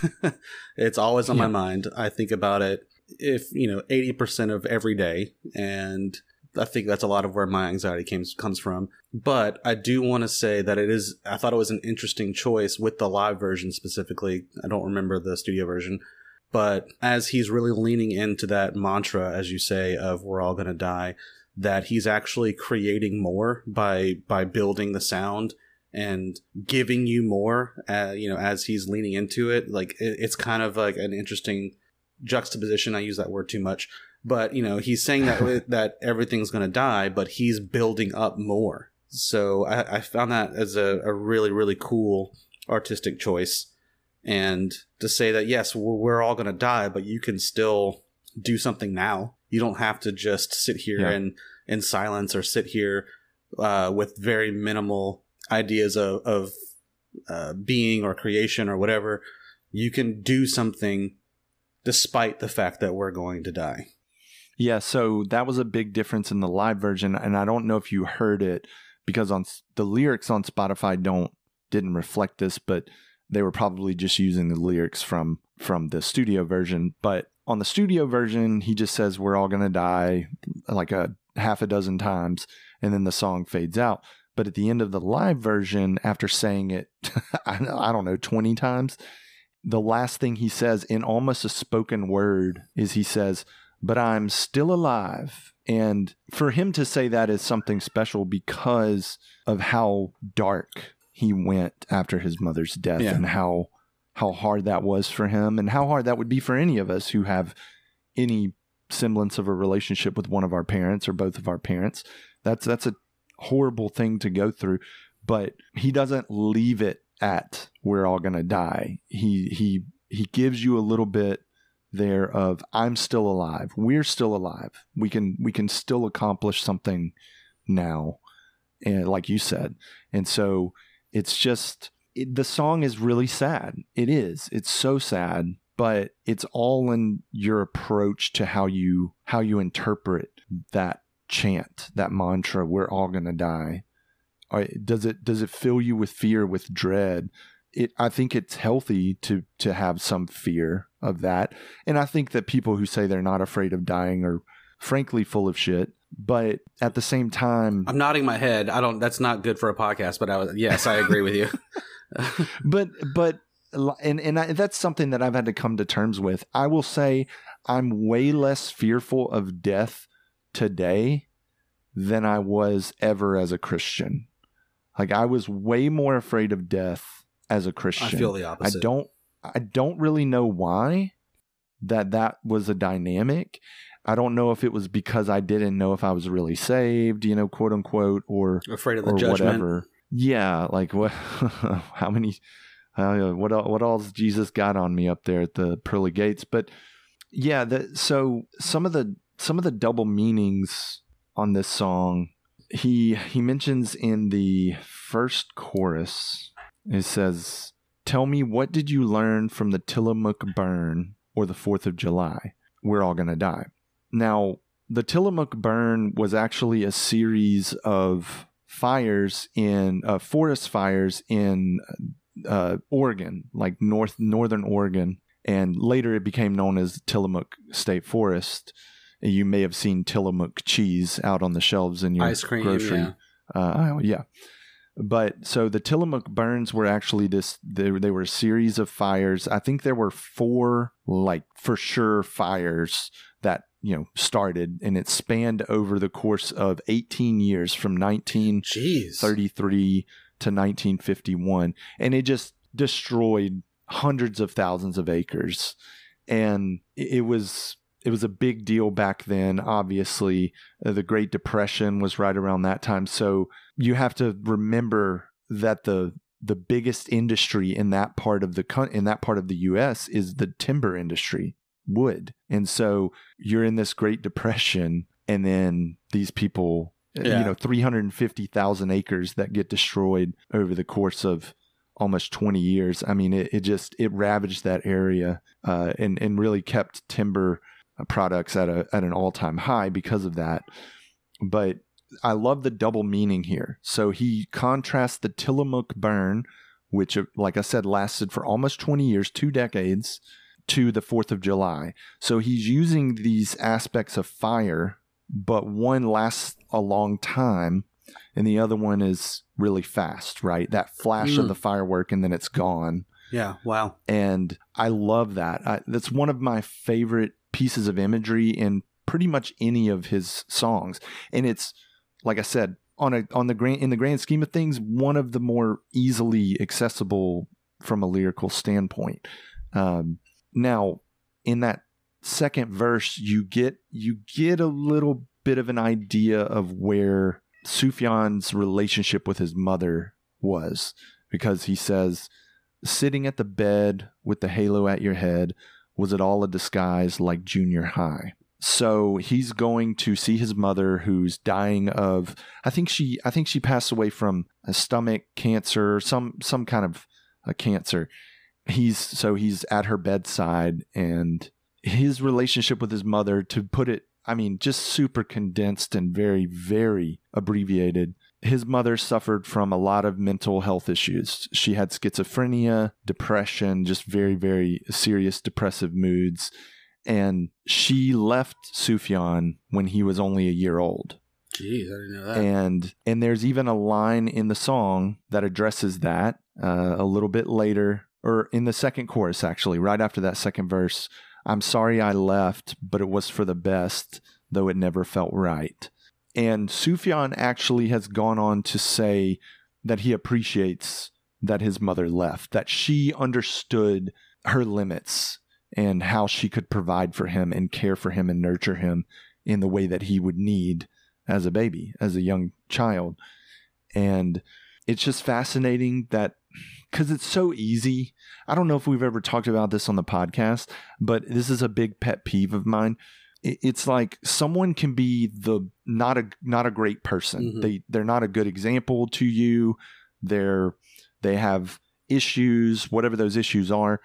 it's always on yeah. my mind. I think about it if, you know, 80% of every day and I think that's a lot of where my anxiety comes comes from. But I do want to say that it is I thought it was an interesting choice with the live version specifically. I don't remember the studio version but as he's really leaning into that mantra, as you say, of we're all going to die, that he's actually creating more by, by building the sound and giving you more, uh, you know, as he's leaning into it. Like it, it's kind of like an interesting juxtaposition. I use that word too much, but you know, he's saying that, that everything's going to die, but he's building up more. So I, I found that as a, a really, really cool artistic choice and to say that yes we're all going to die but you can still do something now you don't have to just sit here yeah. in in silence or sit here uh, with very minimal ideas of, of uh, being or creation or whatever you can do something despite the fact that we're going to die yeah so that was a big difference in the live version and i don't know if you heard it because on the lyrics on spotify don't didn't reflect this but they were probably just using the lyrics from from the studio version. But on the studio version, he just says we're all gonna die like a half a dozen times, and then the song fades out. But at the end of the live version, after saying it, I don't know, 20 times, the last thing he says in almost a spoken word is he says, But I'm still alive. And for him to say that is something special because of how dark he went after his mother's death Yeah. and how how hard that was for him and how hard that would be for any of us who have any semblance of a relationship with one of our parents or both of our parents. That's that's a horrible thing to go through, but he doesn't leave it at we're all going to die. He he he gives you a little bit there of I'm still alive. We're still alive. We can we can still accomplish something now. And like you said. And so it's just it, the song is really sad. It is. It's so sad, but it's all in your approach to how you how you interpret that chant, that mantra, we're all going to die. Does it does it fill you with fear, with dread? It I think it's healthy to to have some fear of that. And I think that people who say they're not afraid of dying are frankly full of shit. But at the same time, I'm nodding my head. I don't. That's not good for a podcast. But I was. Yes, I agree with you. but but and and I, that's something that I've had to come to terms with. I will say I'm way less fearful of death today than I was ever as a Christian. Like I was way more afraid of death as a Christian. I feel the opposite. I don't I don't really know why that that was a dynamic. I don't know if it was because I didn't know if I was really saved, you know, quote unquote, or Afraid of the or judgment. whatever. Yeah, like what? how many? Uh, what what all's Jesus got on me up there at the pearly gates? But yeah, the, so some of the some of the double meanings on this song, he he mentions in the first chorus. It says, "Tell me what did you learn from the Tillamook burn or the Fourth of July? We're all gonna die." Now, the Tillamook burn was actually a series of fires in uh, forest fires in uh, Oregon, like north northern Oregon, and later it became known as Tillamook State Forest. You may have seen Tillamook cheese out on the shelves in your Ice cream. grocery Yeah. uh, yeah. But so the Tillamook burns were actually this. They, they were a series of fires. I think there were four, like for sure, fires that you know started, and it spanned over the course of 18 years, from 1933 Jeez. to 1951, and it just destroyed hundreds of thousands of acres, and it was it was a big deal back then. Obviously, Uh, the Great Depression was right around that time, so you have to remember that the the biggest industry in that part of the in that part of the U.S. is the timber industry, wood, and so you're in this Great Depression, and then these people, uh, Yeah. you know, three hundred and fifty thousand acres that get destroyed over the course of almost 20 years. I mean, it, it just it ravaged that area uh, and and really kept timber products at a at an all time high because of that. But I love the double meaning here. So he contrasts the Tillamook burn, which, uh, like I said, lasted for almost 20 years, two decades, to the 4th of July. So he's using these aspects of fire, but one lasts a long time and the other one is really fast, right? That flash of Mm. the firework and then it's gone Yeah. Wow. and I love that. I, that's one of my favorite pieces of imagery in pretty much any of his songs, and it's like I said on a on the grand in the grand scheme of things, one of the more easily accessible from a lyrical standpoint. Um, now, in that second verse, you get you get a little bit of an idea of where Sufjan's relationship with his mother was, because he says sitting at the bed with the halo at your head was it all a disguise like junior high? So he's going to see his mother who's dying of i think she i think she passed away from a stomach cancer some some kind of a cancer. He's so he's at her bedside and his relationship with his mother to put it i mean just super condensed and very very abbreviated his mother suffered from a lot of mental health issues. She had schizophrenia, depression, just very, very serious depressive moods. And she left Sufjan when he was only a year old. Jeez, I didn't know that. And and there's even a line in the song that addresses that uh, a little bit later, or in the second chorus, actually, right after that second verse. I'm sorry I left, but it was for the best, though it never felt right. And Sufjan actually has gone on to say that he appreciates that his mother left, that she understood her limits and how she could provide for him and care for him and nurture him in the way that he would need as a baby, as a young child. And it's just fascinating that because it's so easy. I don't know if we've ever talked about this on the podcast, but this is a big pet peeve of mine. It's like someone can be the not a not a great person. Mhm. They they're not a good example to you. They're they have issues, whatever those issues are.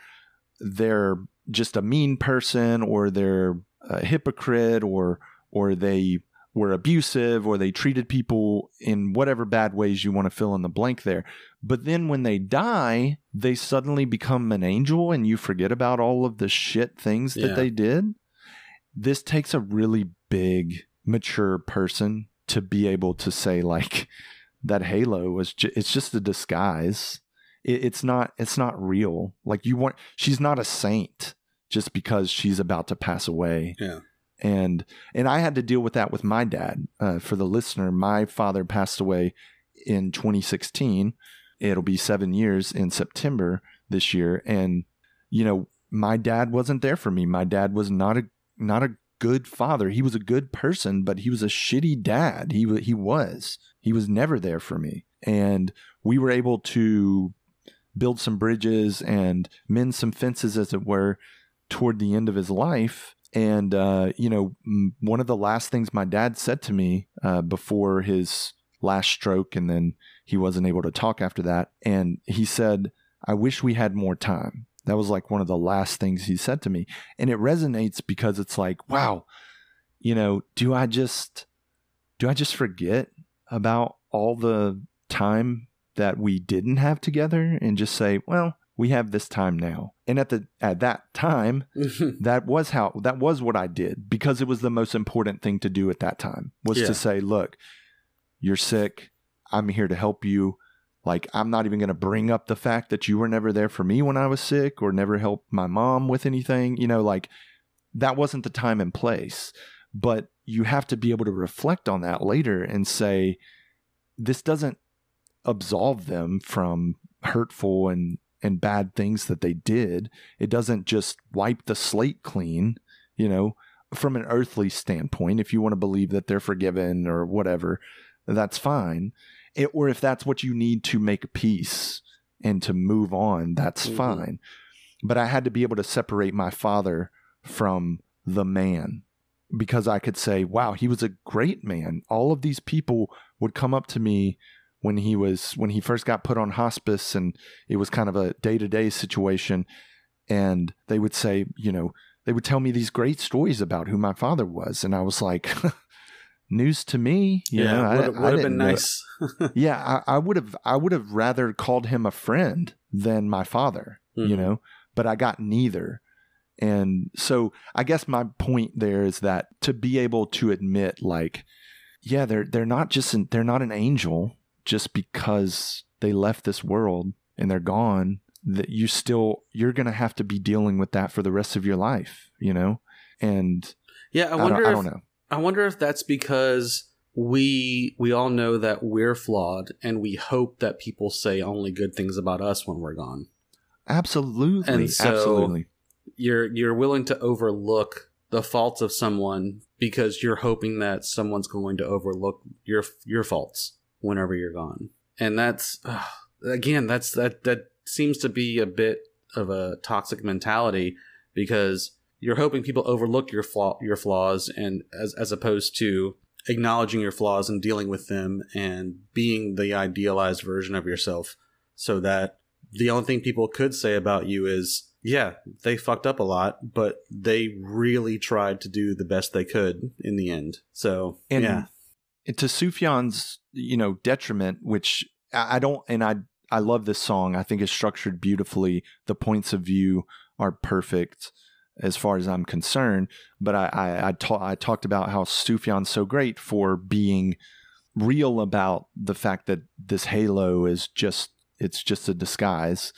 They're just a mean person, or they're a hypocrite, or or they were abusive or they treated people in whatever bad ways you want to fill in the blank there. But then when they die, they suddenly become an angel and you forget about all of the shit things that they did. This takes a really big, mature person to be able to say like that halo was ju- it's just a disguise. It, it's not it's not real. Like you want she's not a saint just because she's about to pass away yeah. and and I had to deal with that with my dad. Uh, for the listener, my father passed away in 2016. It'll be seven years in September this year, and you know my dad wasn't there for me. My dad was not a not a good father. He was a good person, but he was a shitty dad. He he was he was never there for me, and we were able to build some bridges and mend some fences, as it were, toward the end of his life. And, uh, you know, one of the last things my dad said to me uh, before his last stroke, and then he wasn't able to talk after that. And he said, I wish we had more time. That was like one of the last things he said to me. And it resonates because it's like, wow, you know, do I just, do I just forget about all the time that we didn't have together and just say, well, we have this time now. And at the at that time, that was how that was what I did because it was the most important thing to do at that time was Yeah. to say, look, you're sick. I'm here to help you. Like I'm not even going to bring up the fact that you were never there for me when I was sick or never helped my mom with anything, you know, like that wasn't the time and place. But you have to be able to reflect on that later and say this doesn't absolve them from hurtful and and bad things that they did. It doesn't just wipe the slate clean, you know, from an earthly standpoint. If you want to believe that they're forgiven or whatever, that's fine. It, or if that's what you need to make peace and to move on, that's Mhm. fine. But I had to be able to separate my father from the man because I could say, wow, he was a great man. All of these people would come up to me when he was when he first got put on hospice and it was kind of a day-to-day situation and they would say, you know, they would tell me these great stories about who my father was and I was like news to me, you know, I- would, I would have been nice. yeah, I, I would have I would have rather called him a friend than my father, you Mhm. know, but I got neither. And so I guess my point there is that to be able to admit like yeah, they're they're not just an, they're not an angel just because they left this world and they're gone that you still you're going to have to be dealing with that for the rest of your life, you know? And Yeah, I I, wonder. don't, I don't know. I wonder if that's because we we all know that we're flawed, and we hope that people say only good things about us when we're gone. Absolutely. And so- absolutely. You're you're willing to overlook the faults of someone because you're hoping that someone's going to overlook your your faults whenever you're gone. And that's again, that's that that seems to be a bit of a toxic mentality because you're hoping people overlook your flaw your flaws and as as opposed to acknowledging your flaws and dealing with them and being the idealized version of yourself so that the only thing people could say about you is yeah they fucked up a lot but they really tried to do the best they could in the end so And yeah to Sufjan's, you know, detriment, which I I don't, and I, I love this song. I think it's structured beautifully. The points of view are perfect as far as I'm concerned. But I, I, I, ta- I talked about how Sufjan's so great for being real about the fact that this halo is just, it's just a disguise.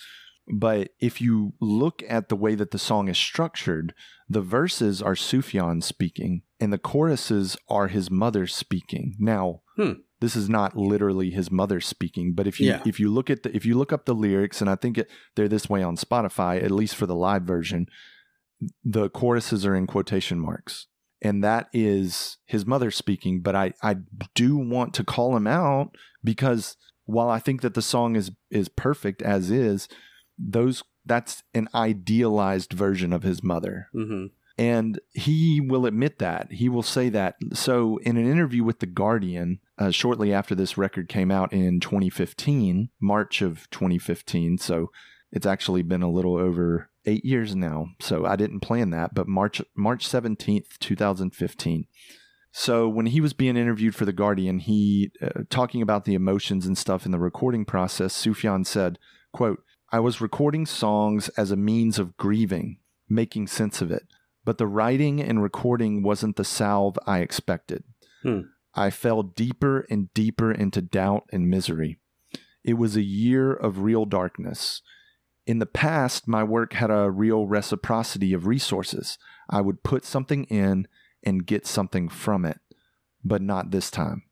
But if you look at the way that the song is structured, the verses are Sufjan speaking and the choruses are his mother speaking. Now, Hmm. this is not literally his mother speaking, but if you Yeah. if you look at the if you look up the lyrics, and I think it, they're this way on Spotify, at least for the live version, the choruses are in quotation marks. And that is his mother speaking, but I, I do want to call him out because while I think that the song is is perfect as is, those that's an idealized version of his mother. Mm-hmm. And he will admit that. He will say that. So, in an interview with The Guardian, uh, shortly after this record came out in 2015, March of 2015, so it's actually been a little over eight years now. So, I didn't plan that, but March, March 17th, 2015. So, when he was being interviewed for The Guardian, he, uh, talking about the emotions and stuff in the recording process, Sufjan said, quote, I was recording songs as a means of grieving, making sense of it but the writing and recording wasn't the salve I expected. Hmm. I fell deeper and deeper into doubt and misery. It was a year of real darkness. In the past, my work had a real reciprocity of resources. I would put something in and get something from it, but not this time.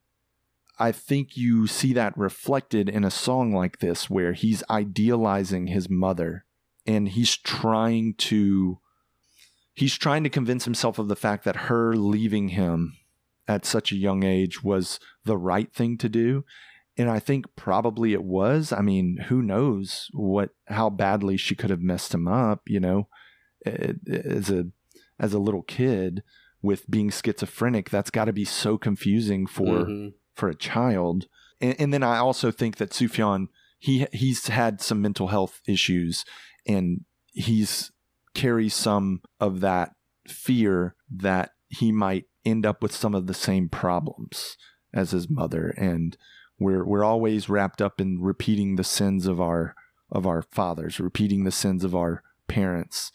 I think you see that reflected in a song like this, where he's idealizing his mother and he's trying to he's trying to convince himself of the fact that her leaving him at such a young age was the right thing to do and i think probably it was i mean who knows what how badly she could have messed him up you know as a as a little kid with being schizophrenic that's got to be so confusing for Mhm. for a child. And, and then I also think that Sufjan he he's had some mental health issues, and he's carries some of that fear that he might end up with some of the same problems as his mother, and we're we're always wrapped up in repeating the sins of our of our fathers, repeating the sins of our parents.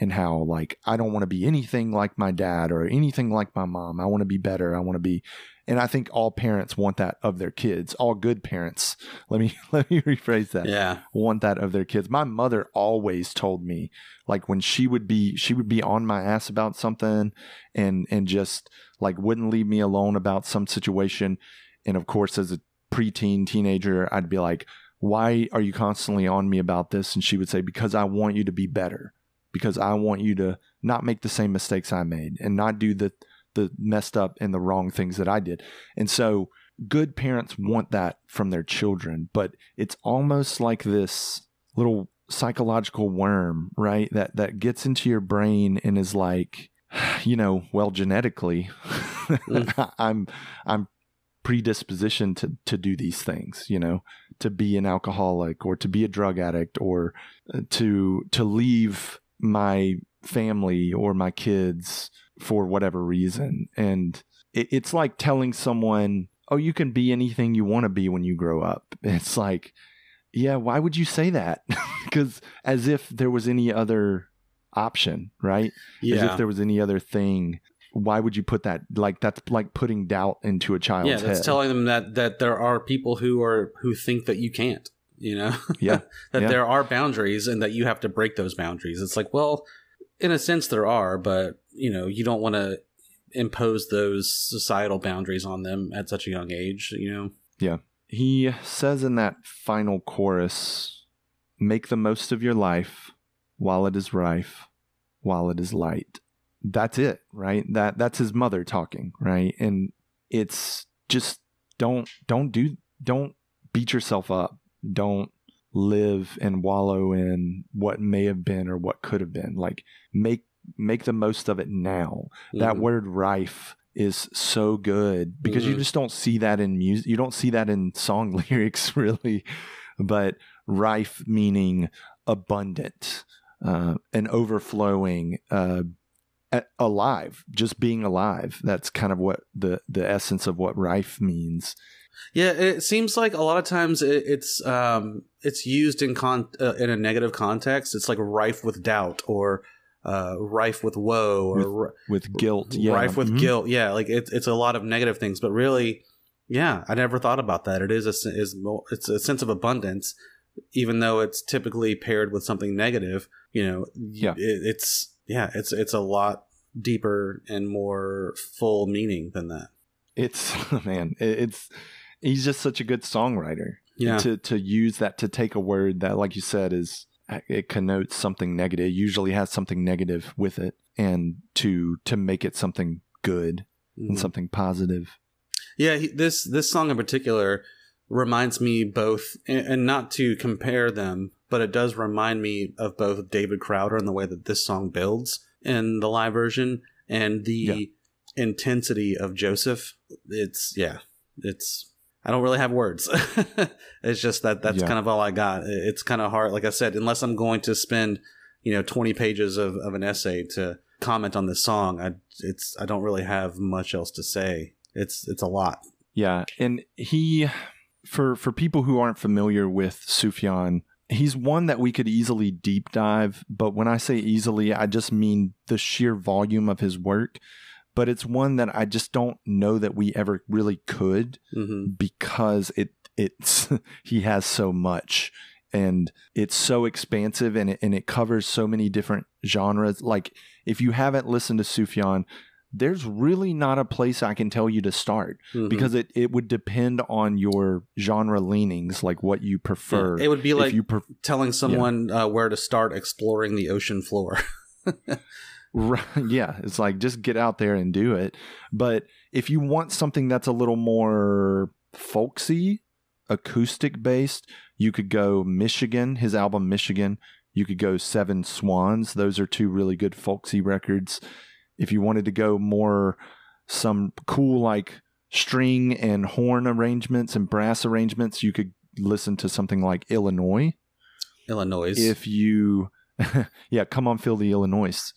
And how, like, I don't want to be anything like my dad or anything like my mom. I want to be better. I want to be and I think all parents want that of their kids. All good parents. Let me let me rephrase that. Yeah. Want that of their kids. My mother always told me, like when she would be she would be on my ass about something and and just like wouldn't leave me alone about some situation. And of course, as a preteen teenager, I'd be like, Why are you constantly on me about this? And she would say, Because I want you to be better. Because I want you to not make the same mistakes I made and not do the the messed up and the wrong things that I did. And so good parents want that from their children, but it's almost like this little psychological worm, right? That that gets into your brain and is like, you know, well genetically mm. I'm I'm predispositioned to to do these things, you know, to be an alcoholic or to be a drug addict or uh, to to leave my family or my kids for whatever reason. And it, it's like telling someone, oh, you can be anything you want to be when you grow up. It's like, yeah, why would you say that? Because as if there was any other option, right? yeah. As if there was any other thing. Why would you put that? Like, that's like putting doubt into a child's yeah, that's head. telling them that that there are people who are who think that you can't. You know, Yeah, that yeah. there are boundaries and that you have to break those boundaries. It's like, well, in a sense, there are, but you know, you don't want to impose those societal boundaries on them at such a young age. You know, Yeah. he says in that final chorus make the most of your life while it is rife while it is light that's it right? That that's his mother talking right? And it's just don't don't do don't beat yourself up. Don't live and wallow in what may have been or what could have been. Like make make the most of it now. That Mhm. word rife is so good because you Mhm. just don't see that in music you don't see that in song lyrics really. But rife meaning abundant uh, and overflowing uh, alive, just being alive. That's kind of what the the essence of what rife means. Yeah, it seems like a lot of times it, it's um it's used in con uh, in a negative context. It's like rife with doubt or uh rife with woe or With guilt, yeah, rife with Mhm. guilt. Yeah, like it's it's a lot of negative things, but really, yeah, I never thought about that. It is a is it's a sense of abundance, even though it's typically paired with something negative. You know, Yeah. it, it's yeah, it's it's a lot deeper and more full meaning than that. It's man, it's he's just such a good songwriter. Yeah, To to use that to take a word that, like you said, is it connotes something negative. It usually has something negative with it, and to to make it something good Mhm. and something positive. Yeah, he, this this song in particular reminds me both, and, and not to compare them, but it does remind me of both David Crowder and the way that this song builds in the live version, and the Yeah. intensity of Joseph. It's yeah, it's I don't really have words. it's just that that's Yeah. kind of all I got. It's kind of hard, like I said, unless I'm going to spend you know 20 pages of, of an essay to comment on this song. I it's I don't really have much else to say. It's it's a lot. Yeah, and he for for people who aren't familiar with Sufjan, he's one that we could easily deep dive, but when I say easily, I just mean the sheer volume of his work, but it's one that I just don't know that we ever really could hmm because it it's he has so much and it's so expansive and it, and it covers so many different genres. Like if you haven't listened to Sufjan there's really not a place I can tell you to start Mhm. because it, it would depend on your genre leanings like what you prefer Yeah, it would be like you pref- telling someone uh, where to start exploring the ocean floor. Right, yeah, it's like just get out there and do it. But if you want something that's a little more folksy, acoustic based, you could go Michigan, his album Michigan. You could go Seven Swans. Those are two really good folksy records. If you wanted to go more some cool like string and horn arrangements and brass arrangements, you could listen to something like Illinois Illinois. if you yeah come on feel the illinois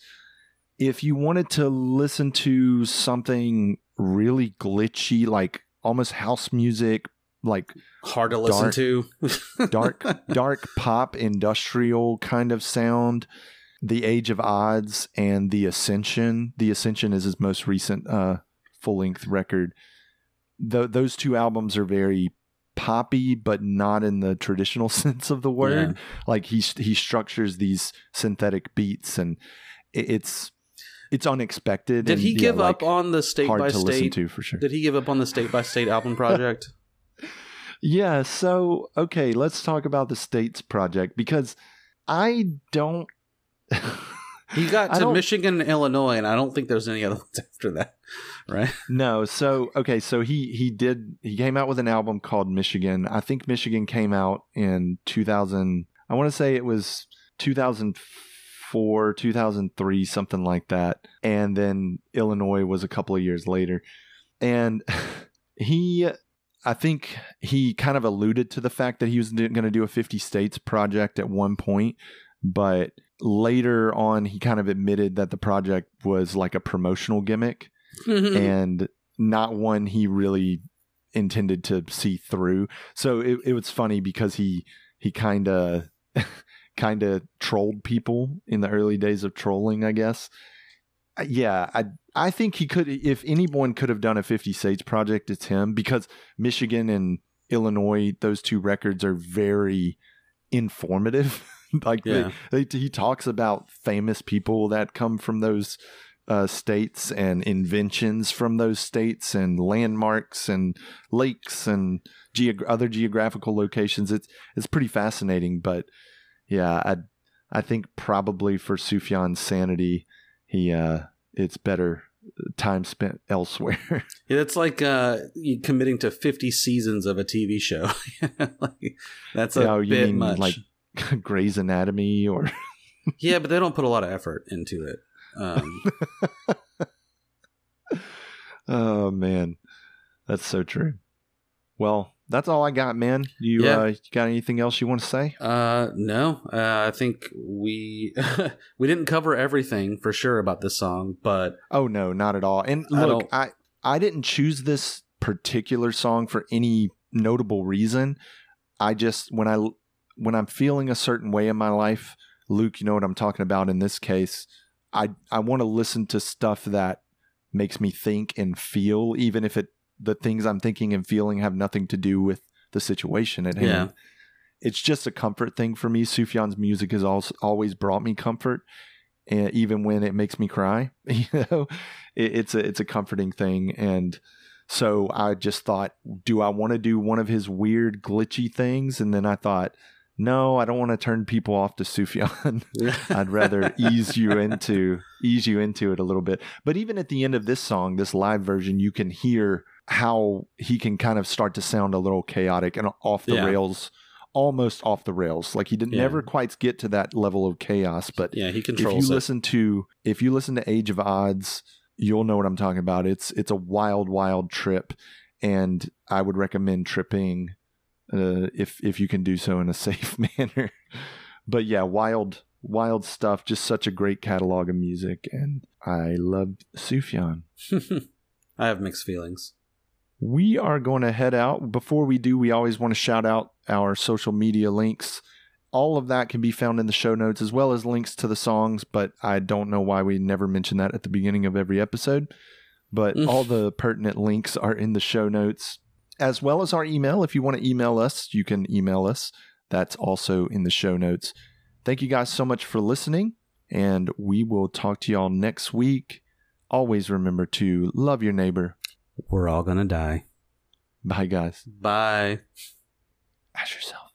if you wanted to listen to something really glitchy like almost house music like hard to listen dark- to. dark dark pop industrial kind of sound the age of Adz and the ascension the ascension is his most recent uh full-length record Th- those two albums are very poppy but not in the traditional sense of the word like he he structures these synthetic beats and it's it's unexpected Did and, he yeah, give like, up on the state by to listen state? to for sure Did he give up on the state by state album project? Yeah, so okay, let's talk about the states project because I don't He got to Michigan and Illinois, and I don't think there's any other ones after that, right? No, so okay, so he he did he came out with an album called Michigan. I think Michigan came out in 2000 I want to say it was 2004, 2003, something like that. And then Illinois was a couple of years later. And he I think he kind of alluded to the fact that he was going to do a 50 states project at one point, but later on he kind of admitted that the project was like a promotional gimmick and not one he really intended to see through. So it, it was funny because he he kind of kind of trolled people in the early days of trolling, I guess. Uh, Yeah, I I think he could if anyone could have done a 50 states project it's him because Michigan and Illinois those two records are very informative. like Yeah. they, they, he talks about famous people that come from those uh, states and inventions from those states and landmarks and lakes and geog- other geographical locations. It's it's pretty fascinating, but yeah, I I think probably for Sufjan's sanity, he uh, it's better time spent elsewhere. Yeah, it's like uh, you committing to 50 seasons of a TV show. like, that's a Yeah, you bit much. like Grey's Anatomy or yeah, but they don't put a lot of effort into it. Um, oh man, that's so true. Well, that's all I got, man. You, Yeah. uh, you got anything else you want to say? Uh, no, uh, I think we we didn't cover everything for sure about this song, but Oh no, not at all. And I look, don't- I I didn't choose this particular song for any notable reason. I just when I when I'm feeling a certain way in my life, Luke, you know what I'm talking about in this case. I I want to listen to stuff that makes me think and feel even if it the things I'm thinking and feeling have nothing to do with the situation at hand. Yeah. It's just a comfort thing for me. Sufjan's music has also always brought me comfort and even when it makes me cry you know it, it's a it's a comforting thing and so i just thought do i want to do one of his weird glitchy things and then i thought no i don't want to turn people off to sufjan i'd rather ease you into ease you into it a little bit but even at the end of this song this live version you can hear how he can kind of start to sound a little chaotic and off the Yeah. rails almost off the rails like he did Yeah. never quite get to that level of chaos but yeah, he controls. if you it. listen to if you listen to Age of Adz, you'll know what I'm talking about. It's it's a wild, wild trip, and I would recommend tripping uh, if if you can do so in a safe manner. But yeah, wild, wild stuff. Just such a great catalog of music, and I love Sufjan. I have mixed feelings. We are going to head out. Before we do, we always want to shout out our social media links. All of that can be found in the show notes as well as links to the songs, but I don't know why we never mention that at the beginning of every episode. But all the pertinent links are in the show notes as well as our email. If you want to email us, you can email us. That's also in the show notes. Thank you guys so much for listening, and we will talk to y'all next week. Always remember to love your neighbor. We're all gonna die. Bye, guys. Bye. Ask yourself.